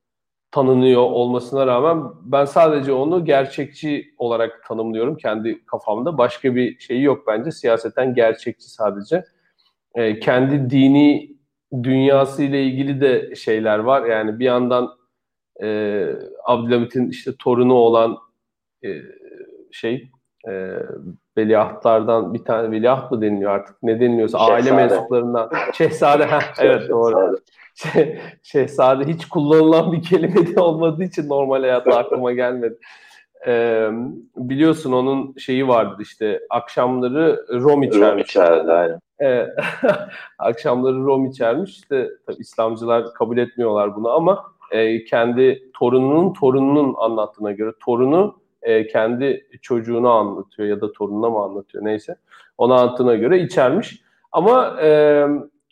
Speaker 1: tanınıyor olmasına rağmen ben sadece onu gerçekçi olarak tanımlıyorum kendi kafamda. Başka bir şeyi yok bence. Siyaseten gerçekçi sadece. Ee, kendi dini dünyası ile ilgili de şeyler var. Yani bir yandan e, Abdülhamit'in işte torunu olan e, şey e, veliahtlardan bir tane veliaht mı deniliyor artık ne deniliyorsa şehzade. aile mensuplarından şehzade ha, evet doğru şehzade hiç kullanılan bir kelime de olmadığı için normal hayatta aklıma gelmedi. Ee, biliyorsun onun şeyi vardı işte akşamları rom içermiş. Rom
Speaker 2: içerdi aynen.
Speaker 1: Ee, [laughs] akşamları rom içermiş işte tabii İslamcılar kabul etmiyorlar bunu ama e, kendi torununun torununun anlattığına göre torunu e, kendi çocuğunu anlatıyor ya da torununa mı anlatıyor neyse. Ona anlattığına göre içermiş. Ama e,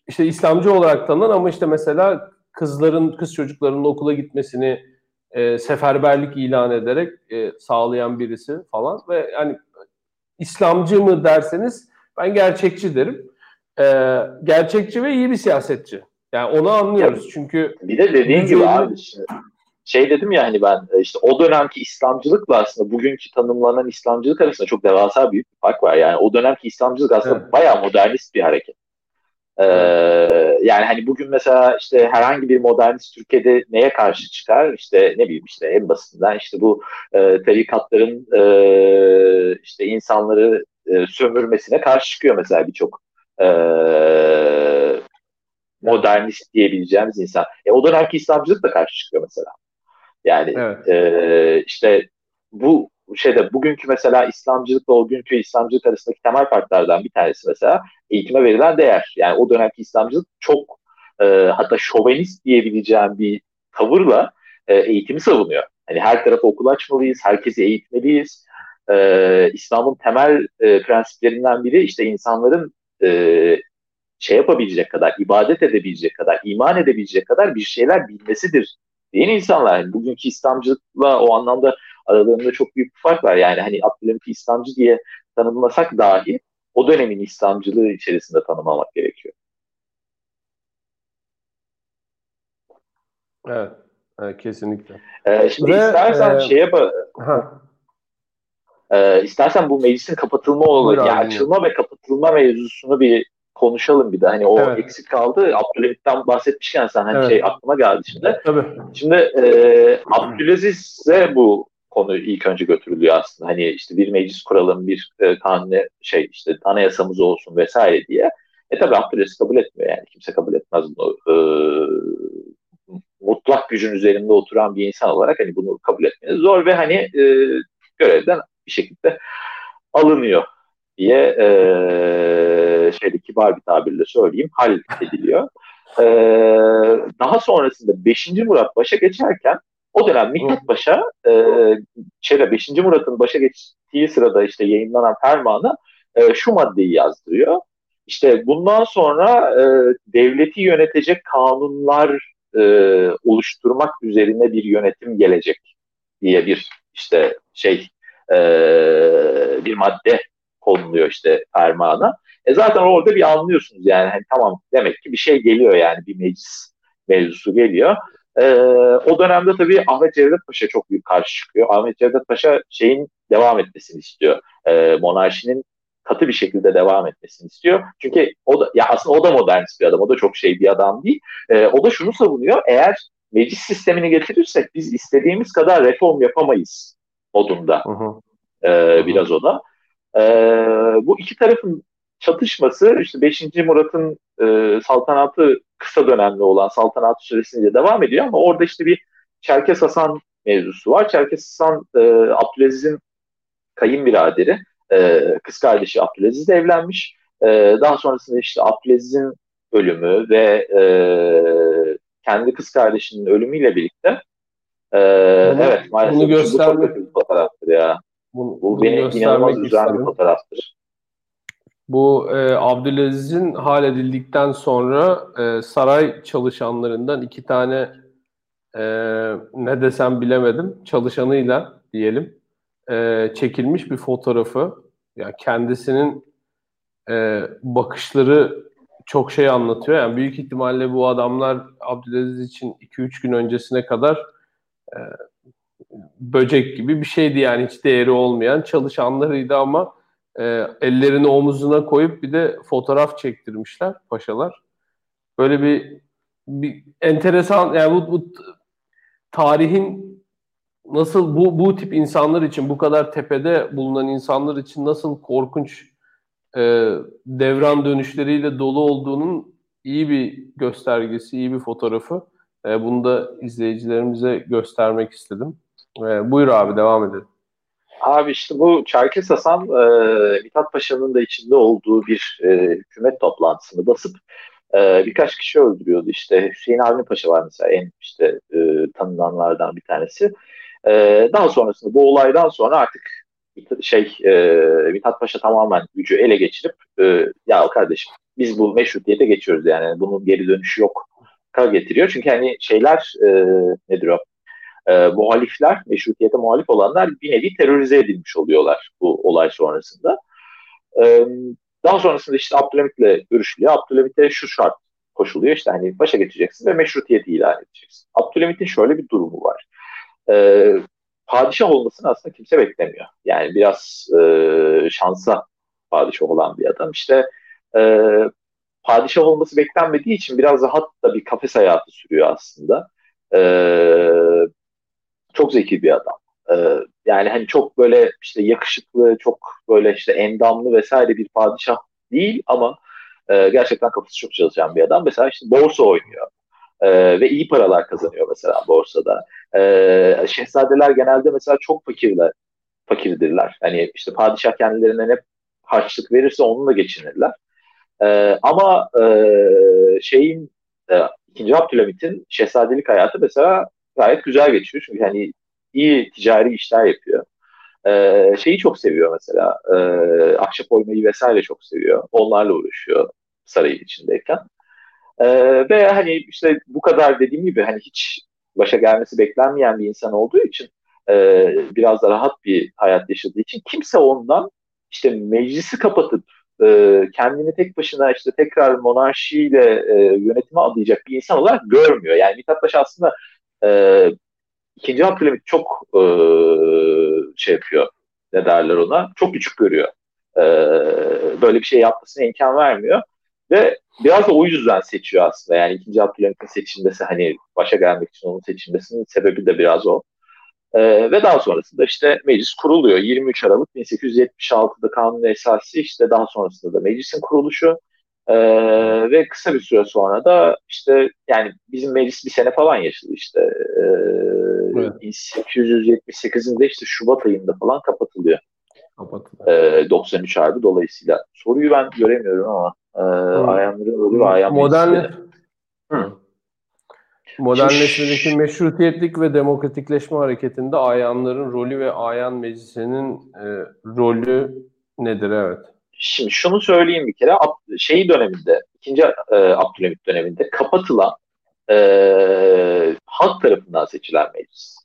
Speaker 1: işte İslamcı olarak tanınan ama işte mesela kızların, kız çocuklarının okula gitmesini e, seferberlik ilan ederek e, sağlayan birisi falan ve yani İslamcı mı derseniz ben gerçekçi derim. E, gerçekçi ve iyi bir siyasetçi. Yani onu anlıyoruz çünkü
Speaker 2: bir de dediğin gibi abi şey dedim ya hani ben e, işte o dönemki İslamcılıkla aslında bugünkü tanımlanan İslamcılık arasında çok devasa büyük bir fark var. Yani o dönemki İslamcılık aslında evet. bayağı modernist bir hareket. Ee, yani hani bugün mesela işte herhangi bir modernist Türkiye'de neye karşı çıkar? İşte ne bileyim işte en basitinden işte bu e, tarikatların e, işte insanları e, sömürmesine karşı çıkıyor mesela birçok e, modernist diyebileceğimiz insan. E, o dönemki İslamcılık da karşı çıkıyor mesela. Yani evet. e, işte bu şeyde bugünkü mesela İslamcılıkla o günkü İslamcılık arasındaki temel farklardan bir tanesi mesela eğitime verilen değer. Yani o dönemki İslamcılık çok e, hatta şovenist diyebileceğim bir tavırla e, eğitimi savunuyor. Hani her tarafa okul açmalıyız, herkesi eğitmeliyiz. E, İslam'ın temel e, prensiplerinden biri işte insanların e, şey yapabilecek kadar, ibadet edebilecek kadar, iman edebilecek kadar bir şeyler bilmesidir diyen insanlar. Yani bugünkü İslamcılıkla o anlamda aralarında çok büyük bir fark var. Yani hani Abdülhamit'i İslamcı diye tanımlasak dahi o dönemin İslamcılığı içerisinde tanımlamak gerekiyor.
Speaker 1: Evet, evet kesinlikle.
Speaker 2: Ee, şimdi Ve, istersen e, şeye ha. e, istersen bu meclisin kapatılma olayı, yani açılma ve kapatılma mevzusunu bir konuşalım bir de. Hani o evet. eksik kaldı. Abdülhamit'ten bahsetmişken sen hani evet. şey aklıma geldi şimdi. Tabii. Şimdi e, Abdülaziz'e bu konu ilk önce götürülüyor aslında. Hani işte bir meclis kuralım, bir e, kanunu şey işte anayasamız olsun vesaire diye. E tabi Abdülaziz kabul etmiyor yani. Kimse kabul etmez bunu. E, mutlak gücün üzerinde oturan bir insan olarak hani bunu kabul etmeniz zor ve hani e, görevden bir şekilde alınıyor diye e, şeyde kibar bir tabirle söyleyeyim hal ediliyor. E, daha sonrasında 5. Murat başa geçerken o dönem Mithat Paşa e, şeyde 5. Murat'ın başa geçtiği sırada işte yayınlanan fermanı e, şu maddeyi yazdırıyor. İşte bundan sonra e, devleti yönetecek kanunlar e, oluşturmak üzerine bir yönetim gelecek diye bir işte şey e, bir madde konuluyor işte fermana. E zaten orada bir anlıyorsunuz yani hani tamam demek ki bir şey geliyor yani bir meclis mevzusu geliyor. E, o dönemde tabii Ahmet Cevdet Paşa çok büyük karşı çıkıyor. Ahmet Cevdet Paşa şeyin devam etmesini istiyor. E, monarşinin katı bir şekilde devam etmesini istiyor. Çünkü o da ya aslında o da modernist bir adam. O da çok şey bir adam değil. E, o da şunu savunuyor. Eğer meclis sistemini getirirsek biz istediğimiz kadar reform yapamayız modunda. Hı hı. E, biraz o da. E, bu iki tarafın çatışması işte 5. Murat'ın e, saltanatı kısa dönemli olan saltanat süresince devam ediyor ama orada işte bir Çerkes Hasan mevzusu var. Çerkes Hasan e, Abdülaziz'in kayınbiraderi, e, kız kardeşi Abdülaziz de evlenmiş. E, daha sonrasında işte Abdülaziz'in ölümü ve e, kendi kız kardeşinin ölümüyle birlikte e, evet maalesef bunu göstermek, bu çok kötü bir fotoğraftır ya. Bunu, bu bunu beni inanılmaz üzen bir fotoğraftır.
Speaker 1: Bu e, Abdülaziz'in hal edildikten sonra e, saray çalışanlarından iki tane e, ne desem bilemedim çalışanıyla diyelim e, çekilmiş bir fotoğrafı. Yani kendisinin e, bakışları çok şey anlatıyor. Yani büyük ihtimalle bu adamlar Abdülaziz için 2-3 gün öncesine kadar e, böcek gibi bir şeydi yani hiç değeri olmayan çalışanlarıydı ama e, ellerini omuzuna koyup bir de fotoğraf çektirmişler paşalar. Böyle bir, bir enteresan yani bu, bu tarihin nasıl bu bu tip insanlar için bu kadar tepede bulunan insanlar için nasıl korkunç e, devran dönüşleriyle dolu olduğunun iyi bir göstergesi, iyi bir fotoğrafı. E, bunu da izleyicilerimize göstermek istedim. E, buyur abi devam edelim.
Speaker 2: Abi işte bu Çerkes Hasan e, Mithat Paşa'nın da içinde olduğu bir e, hükümet toplantısını basıp e, birkaç kişi öldürüyordu. İşte Hüseyin Avni Paşa var mesela en işte e, tanınanlardan bir tanesi. E, daha sonrasında bu olaydan sonra artık şey e, Mithat Paşa tamamen gücü ele geçirip e, ya kardeşim biz bu meşrutiyete geçiyoruz yani bunun geri dönüşü yok ka getiriyor. Çünkü hani şeyler e, nedir o? E, muhalifler, meşrutiyete muhalif olanlar bir nevi terörize edilmiş oluyorlar bu olay sonrasında. E, daha sonrasında işte Abdülhamit'le görüşülüyor. Abdülhamit'e şu şart koşuluyor işte hani başa geçeceksin ve meşrutiyeti ilan edeceksin. Abdülhamit'in şöyle bir durumu var. E, padişah olmasını aslında kimse beklemiyor. Yani biraz e, şansa padişah olan bir adam. İşte e, padişah olması beklenmediği için biraz rahat da bir kafes hayatı sürüyor aslında. E, çok zeki bir adam. E, yani hani çok böyle işte yakışıklı, çok böyle işte endamlı vesaire bir padişah değil ama e, gerçekten kafası çok çalışan bir adam. Mesela işte borsa oynuyor. Ee, ve iyi paralar kazanıyor mesela borsada. Ee, şehzadeler genelde mesela çok fakirler, fakirdirler. Hani işte padişah kendilerine ne harçlık verirse onunla geçinirler. Ee, ama e, şeyin e, ikinci Abdülhamit'in şehzadelik hayatı mesela gayet güzel geçiyor. Çünkü hani iyi ticari işler yapıyor. Ee, şeyi çok seviyor mesela. E, ahşap oymayı vesaire çok seviyor. Onlarla uğraşıyor sarayın içindeyken. E, ve hani işte bu kadar dediğim gibi hani hiç başa gelmesi beklenmeyen bir insan olduğu için e, biraz da rahat bir hayat yaşadığı için kimse ondan işte meclisi kapatıp e, kendini tek başına işte tekrar monarşiyle e, yönetime adayacak bir insan olarak görmüyor. Yani Mithat Paşa aslında e, ikinci Abdülhamit çok e, şey yapıyor ne derler ona çok küçük görüyor. E, böyle bir şey yapmasına imkan vermiyor. Ve biraz da o yüzden seçiyor aslında. Yani ikinci Abdülhamit'in seçilmesi hani başa gelmek için onun seçilmesinin sebebi de biraz o. Ee, ve daha sonrasında işte meclis kuruluyor. 23 Aralık 1876'da kanun esası işte daha sonrasında da meclisin kuruluşu. Ee, ve kısa bir süre sonra da işte yani bizim meclis bir sene falan yaşadı işte. Ee, evet. 1878'in de işte Şubat ayında falan kapatılıyor. Kapatılıyor. Ee, 93 Harbi dolayısıyla. Soruyu ben göremiyorum ama e, hmm. Ayanların ölü ve Ayan
Speaker 1: Modern, Modernleşmedeki meşrutiyetlik ve demokratikleşme hareketinde ayanların rolü ve ayan meclisinin e, rolü nedir? Evet.
Speaker 2: Şimdi şunu söyleyeyim bir kere. Şey döneminde, ikinci e, Abdülhamit döneminde kapatılan e, halk tarafından seçilen meclis.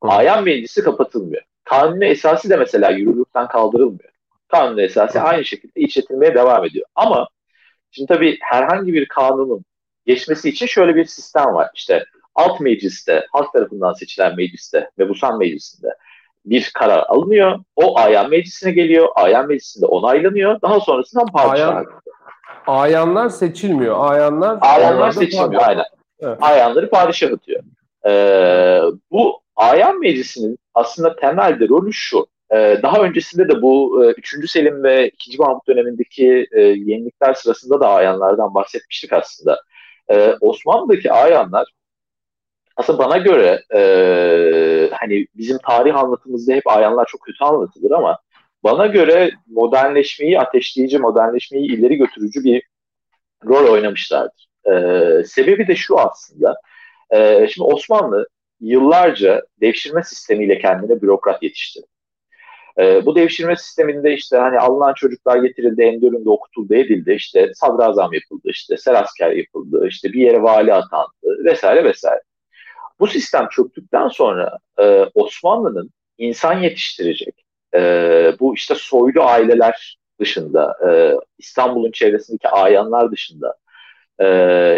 Speaker 2: Ayan meclisi kapatılmıyor. Kanuni esası da mesela yürürlükten kaldırılmıyor. Kanuni esası aynı şekilde işletilmeye devam ediyor. Ama şimdi tabii herhangi bir kanunun geçmesi için şöyle bir sistem var. İşte alt mecliste, halk tarafından seçilen mecliste, Mebusan Meclisi'nde bir karar alınıyor. O ayan meclisine geliyor. Ayan meclisinde onaylanıyor. Daha sonrasında padişah. Ayan,
Speaker 1: ayanlar seçilmiyor. Ayanlar
Speaker 2: Ayanlar seçilmiyor padişah. aynen. Evet. Ayanları padişah atıyor. Ee, bu ayan meclisinin aslında temelde rolü şu. Ee, daha öncesinde de bu 3. E, Selim ve 2. Mahmut dönemindeki e, yenilikler sırasında da ayanlardan bahsetmiştik aslında e, Osmanlı'daki ayanlar aslında bana göre e, hani bizim tarih anlatımızda hep ayanlar çok kötü anlatılır ama bana göre modernleşmeyi ateşleyici, modernleşmeyi ileri götürücü bir rol oynamışlardır. E, sebebi de şu aslında. E, şimdi Osmanlı yıllarca devşirme sistemiyle kendine bürokrat yetiştirdi. E, bu devşirme sisteminde işte hani alınan çocuklar getirildi, Endöründe okutuldu, edildi. işte sadrazam yapıldı, işte serasker yapıldı, işte bir yere vali atandı vesaire vesaire. Bu sistem çöktükten sonra e, Osmanlı'nın insan yetiştirecek, e, bu işte soylu aileler dışında, e, İstanbul'un çevresindeki ayanlar dışında e,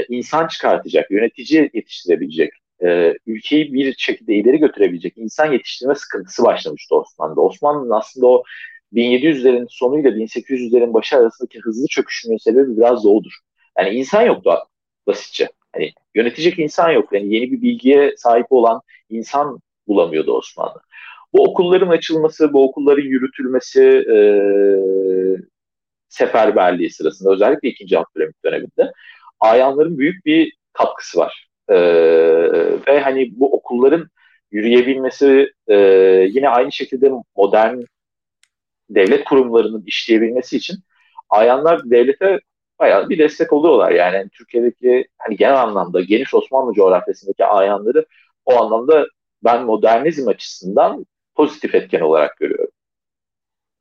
Speaker 2: insan çıkartacak, yönetici yetiştirebilecek e, ülkeyi bir şekilde ileri götürebilecek insan yetiştirme sıkıntısı başlamıştı Osmanlı'da. Osmanlı'nın aslında o 1700'lerin sonuyla 1800'lerin başı arasındaki hızlı çöküşünün sebebi biraz da odur. Yani insan yoktu basitçe. Hani yönetecek insan yok. Yani yeni bir bilgiye sahip olan insan bulamıyordu Osmanlı. Bu okulların açılması, bu okulların yürütülmesi e, seferberliği sırasında özellikle 2. Abdülhamit döneminde ayanların büyük bir katkısı var. E, ve hani bu okulların yürüyebilmesi e, yine aynı şekilde modern devlet kurumlarının işleyebilmesi için ayanlar devlete bayağı bir destek oluyorlar. Yani, yani Türkiye'deki hani genel anlamda geniş Osmanlı coğrafyasındaki ayanları o anlamda ben modernizm açısından pozitif etken olarak görüyorum.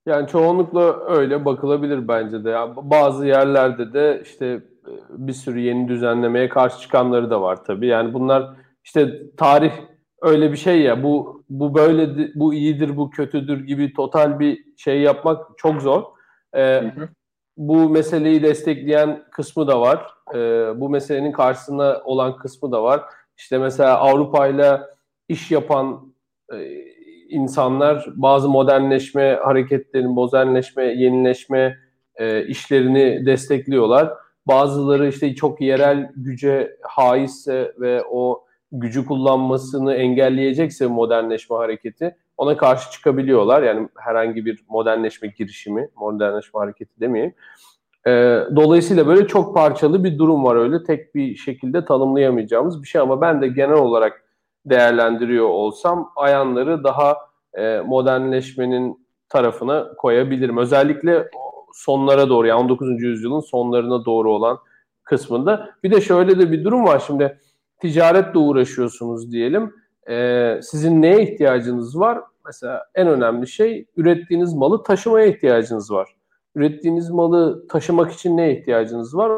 Speaker 1: Yani çoğunlukla öyle bakılabilir bence de. Yani bazı yerlerde de işte e, bir sürü yeni düzenlemeye karşı çıkanları da var tabii. Yani bunlar işte tarih öyle bir şey ya bu bu böyle bu iyidir bu kötüdür gibi total bir şey yapmak çok zor. Ee, hı hı. Bu meseleyi destekleyen kısmı da var. Ee, bu meselenin karşısında olan kısmı da var. İşte mesela Avrupa ile iş yapan e, insanlar bazı modernleşme hareketlerini, modernleşme, yenileşme e, işlerini destekliyorlar. Bazıları işte çok yerel güce haisse ve o gücü kullanmasını engelleyecekse modernleşme hareketi ona karşı çıkabiliyorlar. Yani herhangi bir modernleşme girişimi, modernleşme hareketi demeyeyim. E, dolayısıyla böyle çok parçalı bir durum var öyle tek bir şekilde tanımlayamayacağımız bir şey ama ben de genel olarak değerlendiriyor olsam ayanları daha e, modernleşmenin tarafına koyabilirim. Özellikle sonlara doğru yani 19. yüzyılın sonlarına doğru olan kısmında. Bir de şöyle de bir durum var şimdi ticaretle uğraşıyorsunuz diyelim. E, sizin neye ihtiyacınız var? Mesela en önemli şey ürettiğiniz malı taşımaya ihtiyacınız var. Ürettiğiniz malı taşımak için neye ihtiyacınız var?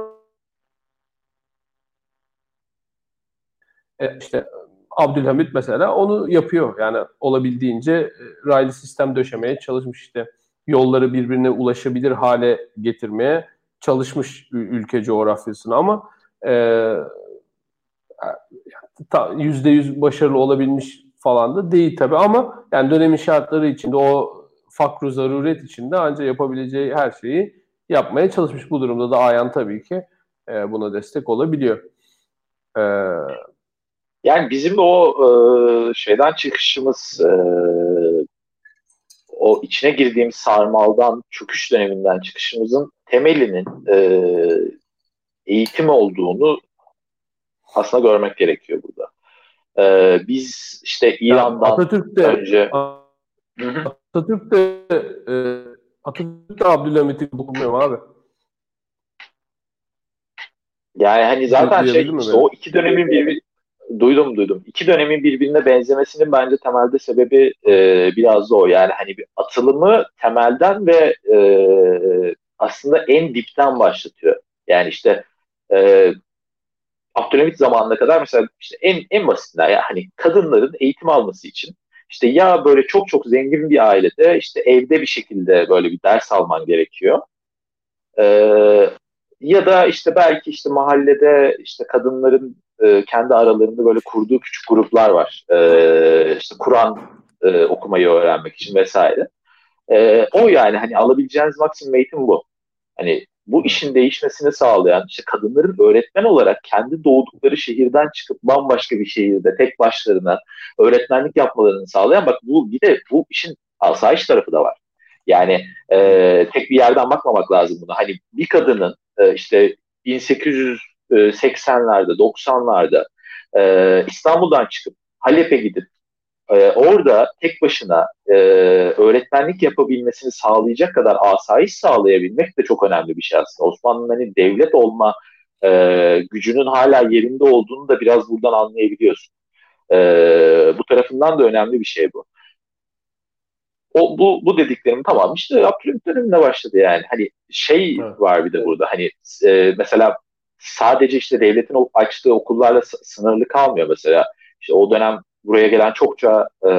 Speaker 1: E, işte Abdülhamit mesela onu yapıyor. Yani olabildiğince e, raylı sistem döşemeye çalışmış işte yolları birbirine ulaşabilir hale getirmeye çalışmış ülke coğrafyasını ama e, yüzde yüz başarılı olabilmiş falan da değil tabi ama yani dönemin şartları içinde o fakru zaruret içinde ancak yapabileceği her şeyi yapmaya çalışmış. Bu durumda da Ayan tabii ki e, buna destek olabiliyor.
Speaker 2: E, yani bizim o e, şeyden çıkışımız e, o içine girdiğimiz sarmaldan çöküş döneminden çıkışımızın temelinin e, eğitim olduğunu aslında görmek gerekiyor burada. Ee, biz işte İran'dan Atatürk de, önce
Speaker 1: Atatürk de e, Atatürk de Abdülhamit'i bulmuyor abi.
Speaker 2: Yani hani zaten şey işte o iki dönemin bir duydum duydum. İki dönemin birbirine benzemesinin bence temelde sebebi e, biraz da o. Yani hani bir atılımı temelden ve e, aslında en dipten başlatıyor. Yani işte e, Abdülhamit zamanına kadar mesela işte en en basitinden ya hani kadınların eğitim alması için işte ya böyle çok çok zengin bir ailede işte evde bir şekilde böyle bir ders alman gerekiyor. Ee, ya da işte belki işte mahallede işte kadınların e, kendi aralarında böyle kurduğu küçük gruplar var. Ee, işte Kur'an e, okumayı öğrenmek için vesaire. E, o yani hani alabileceğiniz maksimum eğitim bu. Hani bu işin değişmesini sağlayan işte kadınların öğretmen olarak kendi doğdukları şehirden çıkıp bambaşka bir şehirde tek başlarına öğretmenlik yapmalarını sağlayan bak bu bir de bu işin asayiş tarafı da var. Yani e, tek bir yerden bakmamak lazım buna. Hani bir kadının e, işte 1880'lerde 90'larda e, İstanbul'dan çıkıp Halep'e gidip e, orada tek başına e, öğretmenlik yapabilmesini sağlayacak kadar asayiş sağlayabilmek de çok önemli bir şey aslında. Osmanlı'nın hani devlet olma e, gücünün hala yerinde olduğunu da biraz buradan anlayabiliyorsun. E, bu tarafından da önemli bir şey bu. O, bu, bu dediklerim tamam işte Abdülhamit döneminde başladı yani. Hani şey evet. var bir de burada hani e, mesela sadece işte devletin açtığı okullarla sınırlı kalmıyor mesela. İşte o dönem buraya gelen çokça e,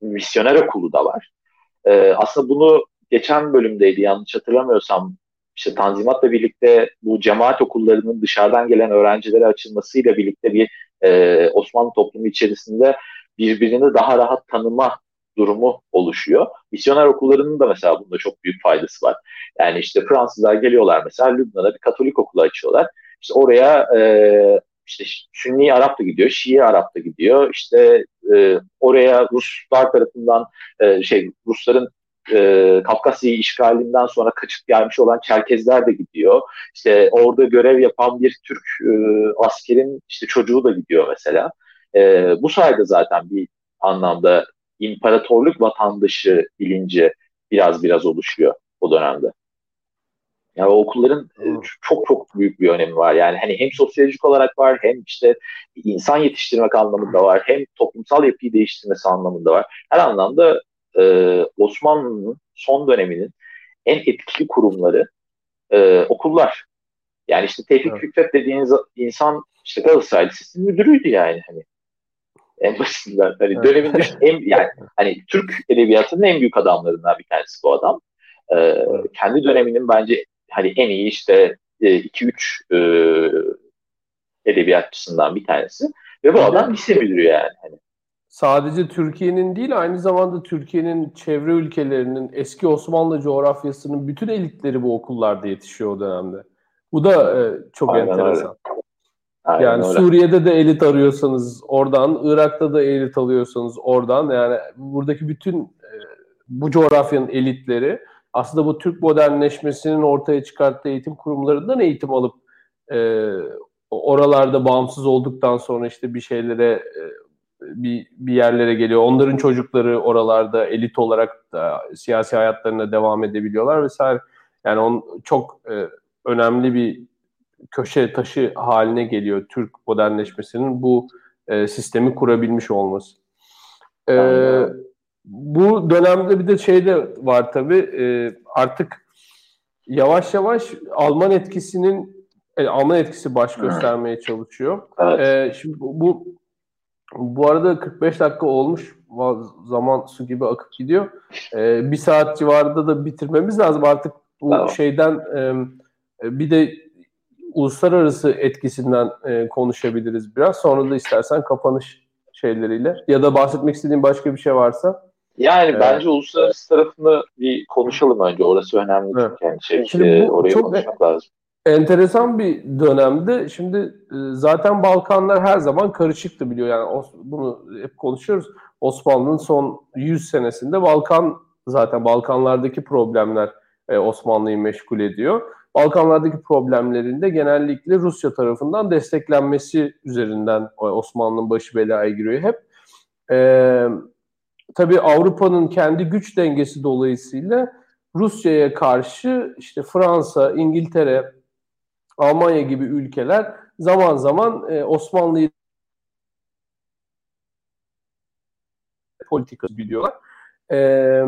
Speaker 2: misyoner okulu da var. E, aslında bunu geçen bölümdeydi yanlış hatırlamıyorsam işte Tanzimat'la birlikte bu cemaat okullarının dışarıdan gelen öğrencilere açılmasıyla birlikte bir e, Osmanlı toplumu içerisinde birbirini daha rahat tanıma durumu oluşuyor. Misyoner okullarının da mesela bunda çok büyük faydası var. Yani işte Fransızlar geliyorlar mesela Lübnan'a bir Katolik okulu açıyorlar. İşte oraya e, işte Sünni Arap da gidiyor, Şii Arap da gidiyor. İşte e, oraya Ruslar tarafından e, şey Rusların e, Kafkasya'yı işgalinden sonra kaçıp gelmiş olan Çerkezler de gidiyor. İşte orada görev yapan bir Türk e, askerin işte çocuğu da gidiyor mesela. E, bu sayede zaten bir anlamda imparatorluk vatandaşı bilinci biraz biraz oluşuyor o dönemde. Yani okulların e, çok çok büyük bir önemi var. Yani hani hem sosyolojik olarak var hem işte insan yetiştirmek anlamında var hem toplumsal yapıyı değiştirmesi anlamında var. Her anlamda e, Osmanlı'nın son döneminin en etkili kurumları e, okullar. Yani işte Tevfik evet. Fikret dediğiniz insan işte Galatasaray Lisesi'nin müdürüydü yani hani. En basitinden hani evet. dönemin en [laughs] yani hani Türk edebiyatının en büyük adamlarından bir tanesi bu adam. Ee, evet. kendi döneminin bence hani en iyi işte 2-3 e, e, edebiyatçısından bir tanesi. Ve bu adam lise müdürü yani. Hani.
Speaker 1: Sadece Türkiye'nin değil aynı zamanda Türkiye'nin çevre ülkelerinin eski Osmanlı coğrafyasının bütün elitleri bu okullarda yetişiyor o dönemde. Bu da e, çok Aynen enteresan. Öyle. Aynen yani öyle. Suriye'de de elit arıyorsanız oradan, Irak'ta da elit alıyorsanız oradan yani buradaki bütün e, bu coğrafyanın elitleri aslında bu Türk modernleşmesinin ortaya çıkarttığı eğitim kurumlarından eğitim alıp e, oralarda bağımsız olduktan sonra işte bir şeylere e, bir, bir yerlere geliyor. Onların çocukları oralarda elit olarak da siyasi hayatlarına devam edebiliyorlar vesaire. Yani on, çok e, önemli bir köşe taşı haline geliyor Türk modernleşmesinin bu e, sistemi kurabilmiş olması. E, bu dönemde bir de şey de var tabii e, artık yavaş yavaş Alman etkisinin yani e, Alman etkisi baş göstermeye çalışıyor. Evet. E, şimdi bu bu arada 45 dakika olmuş. Zaman su gibi akıp gidiyor. E, bir saat civarında da bitirmemiz lazım. Artık bu tamam. şeyden e, bir de uluslararası etkisinden e, konuşabiliriz biraz. Sonra da istersen kapanış şeyleriyle ya da bahsetmek istediğin başka bir şey varsa.
Speaker 2: Yani ee, bence uluslararası tarafını bir konuşalım önce. Orası önemli evet. çünkü yani şey, Şimdi e, bu oraya çok konuşmak lazım.
Speaker 1: Enteresan bir dönemde. Şimdi e, zaten Balkanlar her zaman karışıktı biliyor yani bunu hep konuşuyoruz. Osmanlı'nın son 100 senesinde Balkan zaten Balkanlardaki problemler e, Osmanlı'yı meşgul ediyor. Balkanlardaki problemlerinde genellikle Rusya tarafından desteklenmesi üzerinden Osmanlı'nın başı belaya giriyor hep. Ee, tabii Avrupa'nın kendi güç dengesi dolayısıyla Rusya'ya karşı işte Fransa, İngiltere, Almanya gibi ülkeler zaman zaman e, Osmanlı'yı politikası biliyorlar. Ee,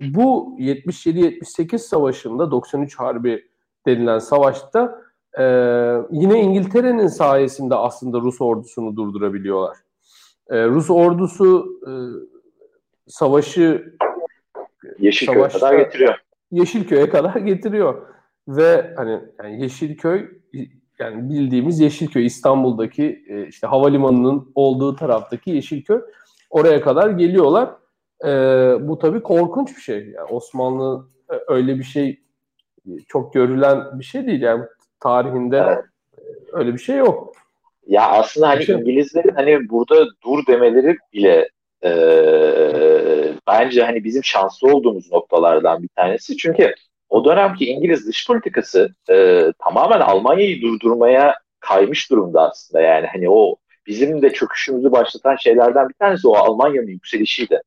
Speaker 1: bu 77-78 savaşında 93 Harbi denilen savaşta e, yine İngiltere'nin sayesinde aslında Rus ordusunu durdurabiliyorlar. E, Rus ordusu e, savaşı
Speaker 2: Yeşilköy'e savaşta, kadar getiriyor.
Speaker 1: Yeşilköy'e kadar getiriyor. Ve hani yani Yeşilköy yani bildiğimiz Yeşilköy İstanbul'daki e, işte havalimanının olduğu taraftaki Yeşilköy oraya kadar geliyorlar. E, bu tabii korkunç bir şey. Yani Osmanlı e, öyle bir şey çok görülen bir şey değil yani tarihinde evet. öyle bir şey yok.
Speaker 2: Ya aslında hani şey... İngilizlerin hani burada dur demeleri bile e, bence hani bizim şanslı olduğumuz noktalardan bir tanesi. Çünkü o dönemki İngiliz dış politikası e, tamamen Almanya'yı durdurmaya kaymış durumda aslında. Yani hani o bizim de çöküşümüzü başlatan şeylerden bir tanesi o Almanya'nın yükselişiydi.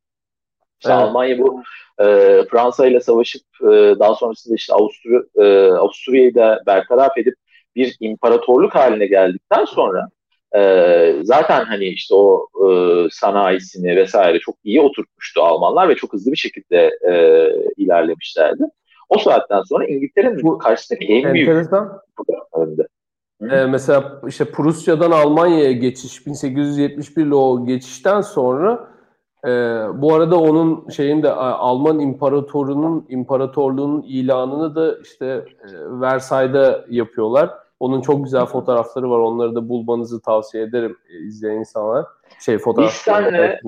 Speaker 2: İşte evet. Almanya bu e, Fransa ile savaşıp e, daha sonrasında işte Avusturya, e, Avusturya'yı da bertaraf edip bir imparatorluk haline geldikten sonra e, zaten hani işte o e, sanayisini vesaire çok iyi oturtmuştu Almanlar ve çok hızlı bir şekilde e, ilerlemişlerdi. O saatten sonra İngiltere'nin bu karşısındaki en büyük enteresan.
Speaker 1: Ee, mesela işte Prusya'dan Almanya'ya geçiş 1871 ile o geçişten sonra e, bu arada onun şeyinde Alman imparatorunun imparatorluğunun ilanını da işte e, Versay'da yapıyorlar. Onun çok güzel fotoğrafları var. Onları da bulmanızı tavsiye ederim e, izleyen insanlar. Şey fotoğrafları.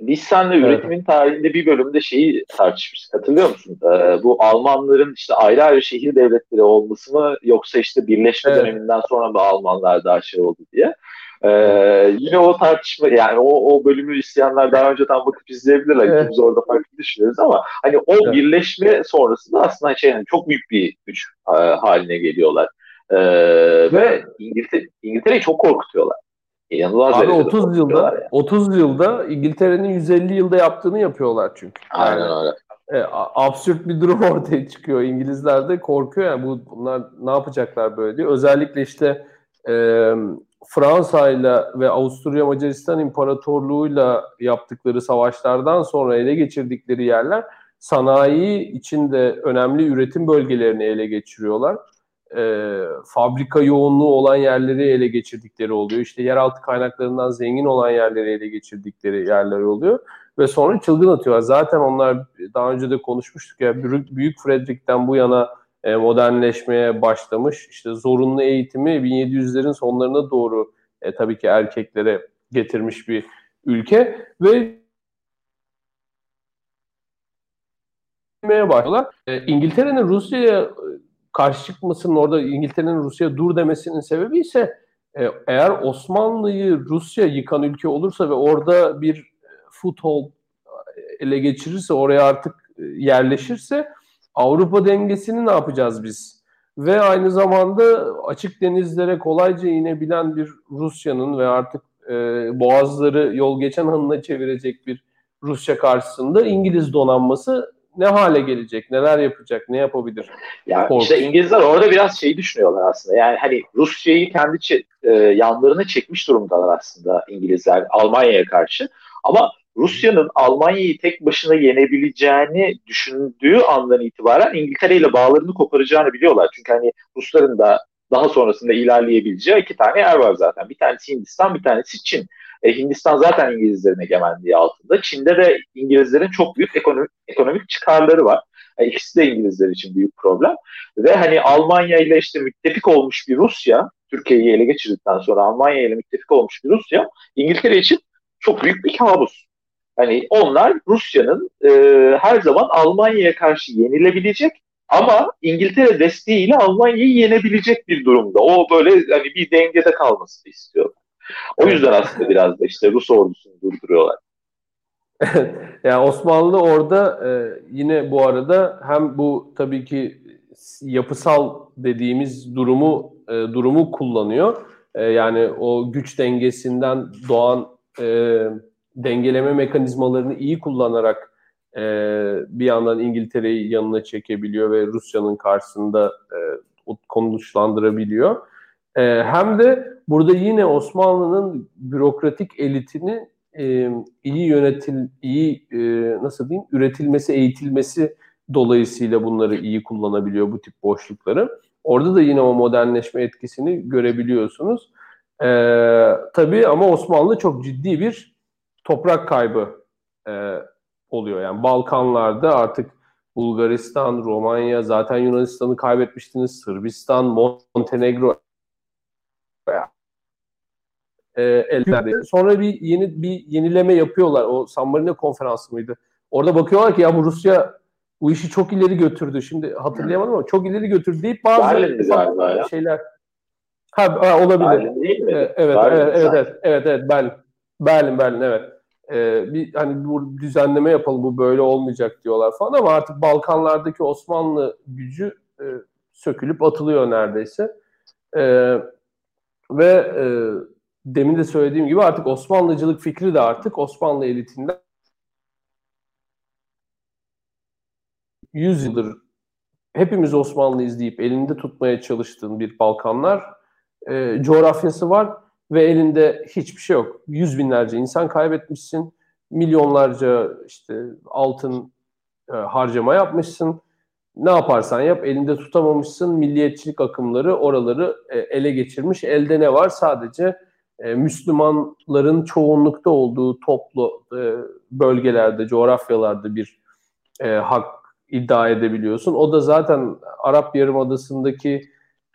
Speaker 2: Biz üretimin evet. tarihinde bir bölümde şeyi tartışmıştık. Hatırlıyor musun? Ee, bu Almanların işte ayrı ayrı şehir devletleri olması mı yoksa işte birleşme evet. döneminden sonra mı Almanlar daha şey oldu diye. Ee, yine o tartışma yani o, o bölümü isteyenler daha önceden bakıp izleyebilirler. Evet. Biz orada farklı düşünüyoruz ama hani o birleşme sonrasında aslında şey yani çok büyük bir güç e, haline geliyorlar. Ee, ve İngiltere, İngiltere'yi çok korkutuyorlar.
Speaker 1: İnanılmaz Abi 30 yılda yani. 30 yılda İngiltere'nin 150 yılda yaptığını yapıyorlar çünkü.
Speaker 2: Yani, Aynen öyle.
Speaker 1: E, absürt bir durum [laughs] ortaya çıkıyor. İngilizler de korkuyor yani bu bunlar ne yapacaklar böyle diye. Özellikle işte e, Fransa ile ve Avusturya Macaristan İmparatorluğu'yla yaptıkları savaşlardan sonra ele geçirdikleri yerler sanayi içinde önemli üretim bölgelerini ele geçiriyorlar. E, fabrika yoğunluğu olan yerleri ele geçirdikleri oluyor. İşte yeraltı kaynaklarından zengin olan yerleri ele geçirdikleri yerler oluyor. Ve sonra çılgın atıyorlar. Zaten onlar daha önce de konuşmuştuk ya Büyük Frederick'ten bu yana e, modernleşmeye başlamış. İşte zorunlu eğitimi 1700'lerin sonlarına doğru e, tabii ki erkeklere getirmiş bir ülke ve başlıyorlar. E, İngiltere'nin Rusya'ya karşı çıkmasının orada İngiltere'nin Rusya'ya dur demesinin sebebi ise e, eğer Osmanlı'yı Rusya yıkan ülke olursa ve orada bir e, foothold ele geçirirse oraya artık yerleşirse Avrupa dengesini ne yapacağız biz? Ve aynı zamanda açık denizlere kolayca inebilen bir Rusya'nın ve artık e, boğazları yol geçen hınına çevirecek bir Rusya karşısında İngiliz donanması ne hale gelecek, neler yapacak, ne yapabilir?
Speaker 2: Ya Korkunç. işte İngilizler orada biraz şey düşünüyorlar aslında. Yani hani Rusya'yı kendi e, yanlarına çekmiş durumdalar aslında İngilizler Almanya'ya karşı. Ama Rusya'nın Almanya'yı tek başına yenebileceğini düşündüğü andan itibaren İngiltere ile bağlarını koparacağını biliyorlar. Çünkü hani Rusların da daha sonrasında ilerleyebileceği iki tane yer var zaten. Bir tanesi Hindistan, bir tanesi Çin. E, Hindistan zaten İngilizlerin egemenliği altında. Çin'de de İngilizlerin çok büyük ekonomik, ekonomik çıkarları var. E, ikisi de İngilizler için büyük problem. Ve hani Almanya ile işte müttefik olmuş bir Rusya, Türkiye'yi ele geçirdikten sonra Almanya ile müttefik olmuş bir Rusya, İngiltere için çok büyük bir kabus. Hani onlar Rusya'nın e, her zaman Almanya'ya karşı yenilebilecek ama İngiltere desteğiyle Almanya'yı yenebilecek bir durumda. O böyle hani bir dengede kalmasını istiyor. O yüzden aslında biraz da işte Rus ordusunu durduruyorlar.
Speaker 1: yani Osmanlı orada e, yine bu arada hem bu tabii ki yapısal dediğimiz durumu e, durumu kullanıyor. E, yani o güç dengesinden doğan e, dengeleme mekanizmalarını iyi kullanarak e, bir yandan İngiltere'yi yanına çekebiliyor ve Rusya'nın karşısında e, konuşlandırabiliyor. E, hem de burada yine Osmanlı'nın bürokratik elitini e, iyi yönetil, iyi e, nasıl diyeyim, üretilmesi, eğitilmesi dolayısıyla bunları iyi kullanabiliyor bu tip boşlukları. Orada da yine o modernleşme etkisini görebiliyorsunuz. E, tabii ama Osmanlı çok ciddi bir toprak kaybı e, oluyor. Yani Balkanlarda artık Bulgaristan, Romanya, zaten Yunanistan'ı kaybetmiştiniz. Sırbistan, Montenegro e, elde. Sonra bir yeni bir yenileme yapıyorlar. O San Marino konferansı mıydı? Orada bakıyorlar ki ya bu Rusya bu işi çok ileri götürdü. Şimdi hatırlayamadım ama çok ileri götürdü deyip bazı şeyler ha, olabilir. Berlin değil mi? Evet, evet, evet, evet, evet, evet, evet, Berlin. Berlin, Berlin, evet e, bir hani bu düzenleme yapalım bu böyle olmayacak diyorlar falan ama artık Balkanlardaki Osmanlı gücü e, sökülüp atılıyor neredeyse. E, ve e, demin de söylediğim gibi artık Osmanlıcılık fikri de artık Osmanlı elitinden 100 yıldır hepimiz Osmanlı izleyip elinde tutmaya çalıştığın bir Balkanlar e, coğrafyası var ve elinde hiçbir şey yok. Yüz binlerce insan kaybetmişsin. Milyonlarca işte altın e, harcama yapmışsın. Ne yaparsan yap elinde tutamamışsın. Milliyetçilik akımları oraları e, ele geçirmiş. Elde ne var? Sadece e, Müslümanların çoğunlukta olduğu toplu e, bölgelerde, coğrafyalarda bir hak iddia edebiliyorsun. O da zaten Arap Yarımadası'ndaki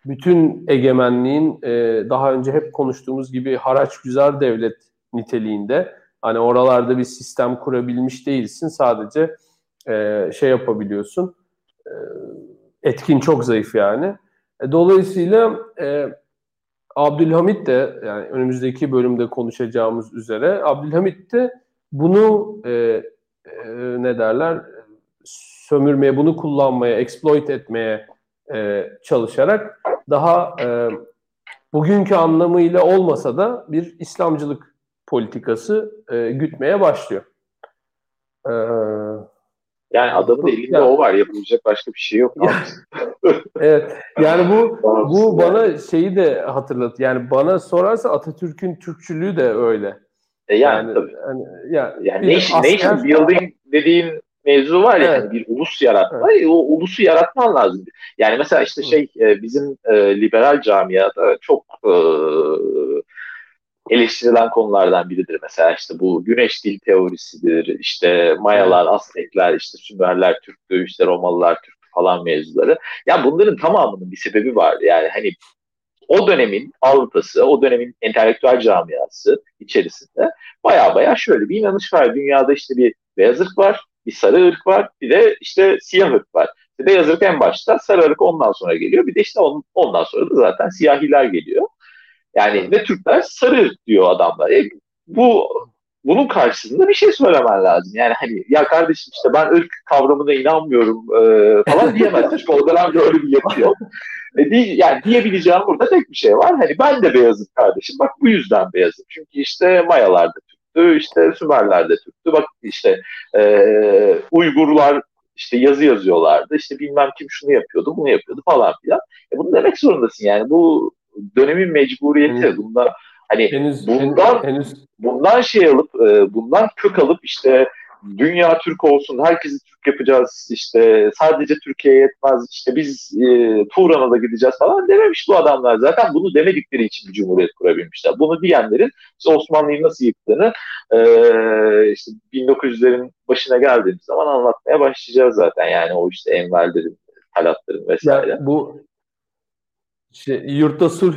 Speaker 1: bütün egemenliğin daha önce hep konuştuğumuz gibi haraç güzel devlet niteliğinde. Hani oralarda bir sistem kurabilmiş değilsin. Sadece şey yapabiliyorsun. E, etkin çok zayıf yani. E, dolayısıyla e, Abdülhamit de yani önümüzdeki bölümde konuşacağımız üzere Abdülhamit de bunu e, e, ne derler sömürmeye, bunu kullanmaya, exploit etmeye e, çalışarak daha e, bugünkü anlamıyla olmasa da bir İslamcılık politikası e, gütmeye başlıyor.
Speaker 2: E, yani adamın elinde yani, o var. Yapılacak başka bir şey yok. [laughs]
Speaker 1: evet. Yani bu [laughs] bu bana şeyi de hatırlat. Yani bana sorarsa Atatürk'ün Türkçülüğü de öyle.
Speaker 2: E yani, yani tabii.
Speaker 1: Hani, yani,
Speaker 2: yani nation, asker... nation building dediğin mevzu var ya evet. yani bir ulus yaratma. Evet. O ulusu yaratman lazım. Yani mesela işte şey e, bizim e, liberal camiada çok e, eleştirilen konulardan biridir. Mesela işte bu güneş dil teorisidir, işte Mayalar. Aztekler, işte Sümerler Türktü, işte Romalılar Türktü falan mevzuları. Ya bunların tamamının bir sebebi var. Yani hani o dönemin Avrupa'sı, o dönemin entelektüel camiası içerisinde baya baya şöyle bir inanış var. Dünyada işte bir beyaz ırk var, bir sarı ırk var, bir de işte siyah ırk var. Beyaz ırk en başta, sarı ırk ondan sonra geliyor. Bir de işte ondan sonra da zaten siyahiler geliyor. Yani ve Türkler sarı diyor adamlar. E, bu bunun karşısında bir şey söylemen lazım. Yani hani ya kardeşim işte ben ırk kavramına inanmıyorum e, falan diyemezsin. Çünkü o dönemde öyle bir yok. E, di, yani diyebileceğim burada tek bir şey var. Hani ben de beyazım kardeşim. Bak bu yüzden beyazım. Çünkü işte Mayalar da Türktü, işte Sümerler de Türktü. Bak işte e, Uygurlar işte yazı yazıyorlardı. İşte bilmem kim şunu yapıyordu, bunu yapıyordu falan filan. E, bunu demek zorundasın yani. Bu dönemin mecburiyeti. Hmm. Bunda Hani henüz, bundan henüz, bundan şey alıp e, bundan kök alıp işte dünya Türk olsun, herkesi Türk yapacağız, işte sadece Türkiye'ye yetmez, işte biz e, Turan'a da gideceğiz falan dememiş bu adamlar. Zaten bunu demedikleri için bir cumhuriyet kurabilmişler. Bunu diyenlerin işte Osmanlı'yı nasıl yıktığını e, işte 1900'lerin başına geldiğimiz zaman anlatmaya başlayacağız zaten. Yani o işte Enverlerin, Talatların vesaire.
Speaker 1: Ya bu şey, yurtta sulh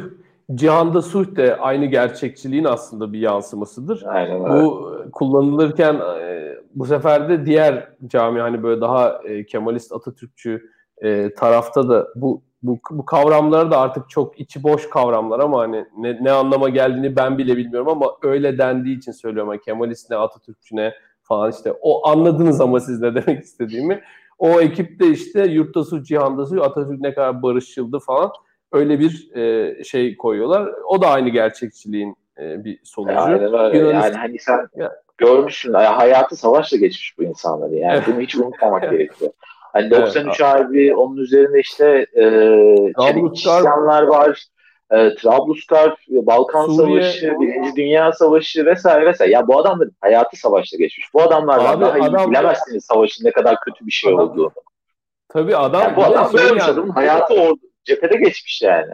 Speaker 1: Cihanda Sulh de aynı gerçekçiliğin aslında bir yansımasıdır.
Speaker 2: Aynen.
Speaker 1: Bu kullanılırken e, bu sefer de diğer cami hani böyle daha e, Kemalist Atatürkçü e, tarafta da bu bu, bu kavramlar da artık çok içi boş kavramlar ama hani ne, ne anlama geldiğini ben bile bilmiyorum ama öyle dendiği için söylüyorum. Yani Kemalist ne Atatürkçü ne falan işte o anladınız ama siz ne demek istediğimi. O ekipte işte yurtta su, cihanda su, Atatürk ne kadar barışçıldı falan öyle bir e, şey koyuyorlar. O da aynı gerçekçiliğin e, bir sonucu.
Speaker 2: Aynen öyle. Yunanistan... Yani hani sen ya. görmüşsün hayatı savaşla geçmiş bu insanları. Yani bunu hiç unutmamak gerekiyor. Hani 93 evet. harbi onun üzerine işte e, isyanlar var. E, Trablusgar, Balkan Suriye, Savaşı, Birinci Dünya Savaşı vesaire vesaire. Ya bu adamların hayatı savaşla geçmiş. Bu adamlardan Abi, daha iyi bilemezsiniz savaşın ne kadar kötü bir şey adam, olduğunu.
Speaker 1: Tabii adam
Speaker 2: yani bu adam böyle şey yani. hayatı orada cephede geçmiş yani.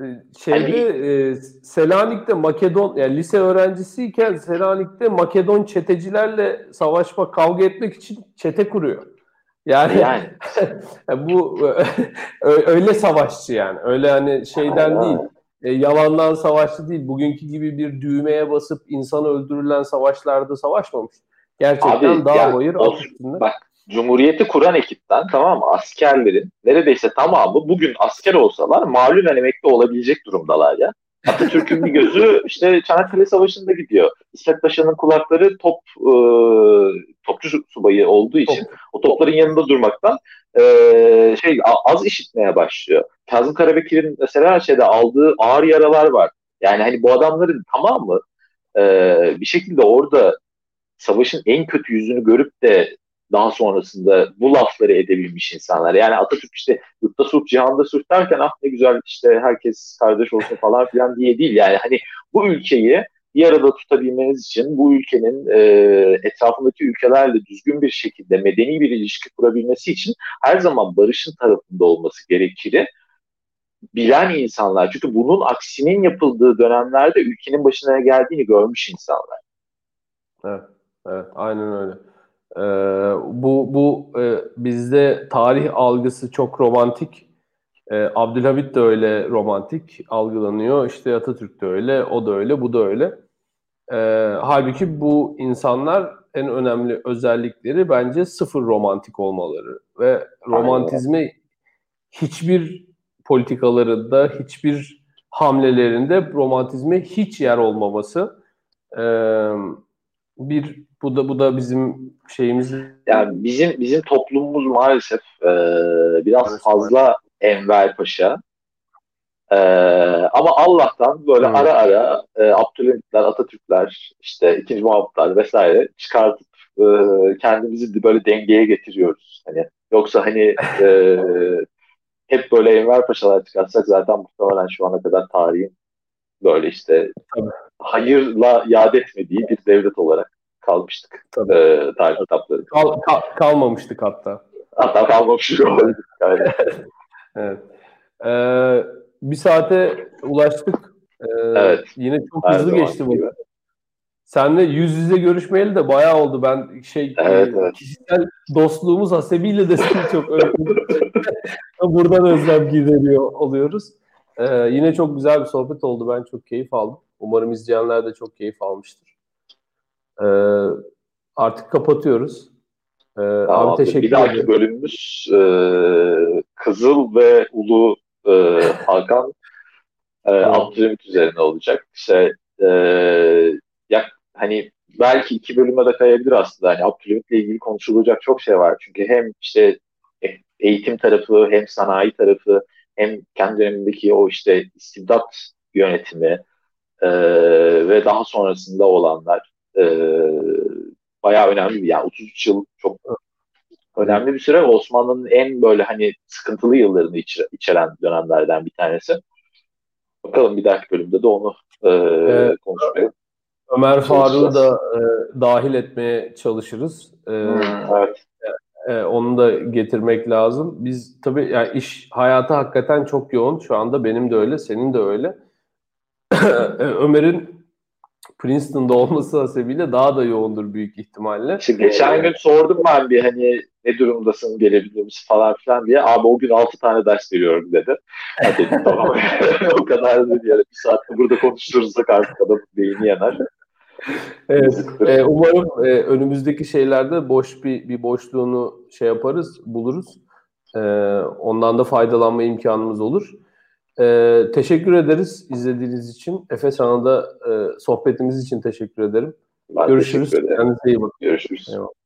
Speaker 1: Ee, şeyde hani... e, Selanik'te Makedon yani lise öğrencisiyken Selanik'te Makedon çetecilerle savaşma kavga etmek için çete kuruyor. Yani, yani. [laughs] bu öyle savaşçı yani. Öyle hani şeyden Aynen. değil. E, yalandan savaşçı değil. Bugünkü gibi bir düğmeye basıp insanı öldürülen savaşlarda savaşmamış. Gerçekten Abi, dağ bayır
Speaker 2: o, Bak Cumhuriyeti kuran ekipten tamam mı askerlerin neredeyse tamamı bugün asker olsalar malumen emekli olabilecek durumdalar ya. Atatürk'ün bir gözü [laughs] işte Çanakkale Savaşı'nda gidiyor. İsmet Paşa'nın kulakları top e, topçu subayı olduğu için top. o topların yanında durmaktan e, şey az işitmeye başlıyor. Kazım Karabekir'in mesela şeyde aldığı ağır yaralar var. Yani hani bu adamların tamamı e, bir şekilde orada savaşın en kötü yüzünü görüp de daha sonrasında bu lafları edebilmiş insanlar. Yani Atatürk işte yurtta sulh, cihanda sulh derken ah ne güzel işte herkes kardeş olsun falan filan diye değil. Yani hani bu ülkeyi bir arada tutabilmeniz için bu ülkenin e, etrafındaki ülkelerle düzgün bir şekilde medeni bir ilişki kurabilmesi için her zaman barışın tarafında olması gerekir. Bilen insanlar. Çünkü bunun aksinin yapıldığı dönemlerde ülkenin başına geldiğini görmüş insanlar.
Speaker 1: Evet, evet aynen öyle. Ee, bu bu e, bizde tarih algısı çok romantik. Ee, Abdülhamit de öyle romantik algılanıyor. İşte Atatürk de öyle, o da öyle, bu da öyle. Ee, halbuki bu insanlar en önemli özellikleri bence sıfır romantik olmaları ve romantizmi hiçbir politikalarında, hiçbir hamlelerinde romantizme hiç yer olmaması. Ee, bir bu da bu da bizim şeyimiz.
Speaker 2: Yani bizim bizim toplumumuz maalesef e, biraz evet, fazla Enver Paşa. E, ama Allah'tan böyle hmm. ara ara e, Abdülhamitler, Atatürkler, işte ikinci Mahmutlar vesaire çıkartıp e, kendimizi böyle dengeye getiriyoruz. Hani yoksa hani e, [laughs] hep böyle Enver Paşalar çıkarsak zaten muhtemelen şu ana kadar tarihin böyle işte Tabii. hayırla yad etmediği bir devlet olarak kalmıştık. Tabii. E, tarih kitapları.
Speaker 1: Kal, kal, kalmamıştık hatta.
Speaker 2: Hatta kalmamıştık. [laughs]
Speaker 1: yani. evet. Ee, bir saate ulaştık. Ee, evet. Yine çok Her hızlı geçti bu. Senle yüz yüze görüşmeyeli de bayağı oldu. Ben şey evet, e, evet. kişisel dostluğumuz hasebiyle de seni çok [laughs] Buradan özlem gideriyor oluyoruz. Ee, yine çok güzel bir sohbet oldu. Ben çok keyif aldım. Umarım izleyenler de çok keyif almıştır. Ee, artık kapatıyoruz.
Speaker 2: Ee, tamam, abi teşekkür ederim. Bir dahaki bölümümüz e, Kızıl ve Ulu e, Hakan e, Abdülhamit üzerine olacak. İşte e, ya, hani belki iki bölüme de kayabilir aslında. Hani Abdülhamit'le ilgili konuşulacak çok şey var. Çünkü hem işte eğitim tarafı hem sanayi tarafı hem kendi dönemindeki o işte istibdat yönetimi e, ve daha sonrasında olanlar e, bayağı önemli. Yani 33 yıl çok önemli bir süre. Osmanlı'nın en böyle hani sıkıntılı yıllarını içer, içeren dönemlerden bir tanesi. Bakalım bir dahaki bölümde de onu e, evet. konuşmaya
Speaker 1: Ömer Faruk'u da e, dahil etmeye çalışırız. E, hmm, evet. E, onu da getirmek lazım. Biz tabii yani iş hayatı hakikaten çok yoğun. Şu anda benim de öyle, senin de öyle. [clears throat] E, Ömer'in Princeton'da olması hasebiyle daha da yoğundur büyük ihtimalle.
Speaker 2: İşte geçen gün sordum ben bir hani ne durumdasın gelebilir misin falan filan diye. Abi o gün 6 tane ders veriyorum dedi. Ha dedim tamam. [laughs] o kadar dedi yani bir saatte burada konuşursak artık adamın beyni yanar.
Speaker 1: Evet, e, umarım e, önümüzdeki şeylerde boş bir bir boşluğunu şey yaparız, buluruz. E, ondan da faydalanma imkanımız olur. E, teşekkür ederiz izlediğiniz için. Efe sana da e, sohbetimiz için teşekkür ederim. Ben Görüşürüz. Teşekkür ederim.
Speaker 2: Kendinize iyi bakın. Görüşürüz. Eyvallah.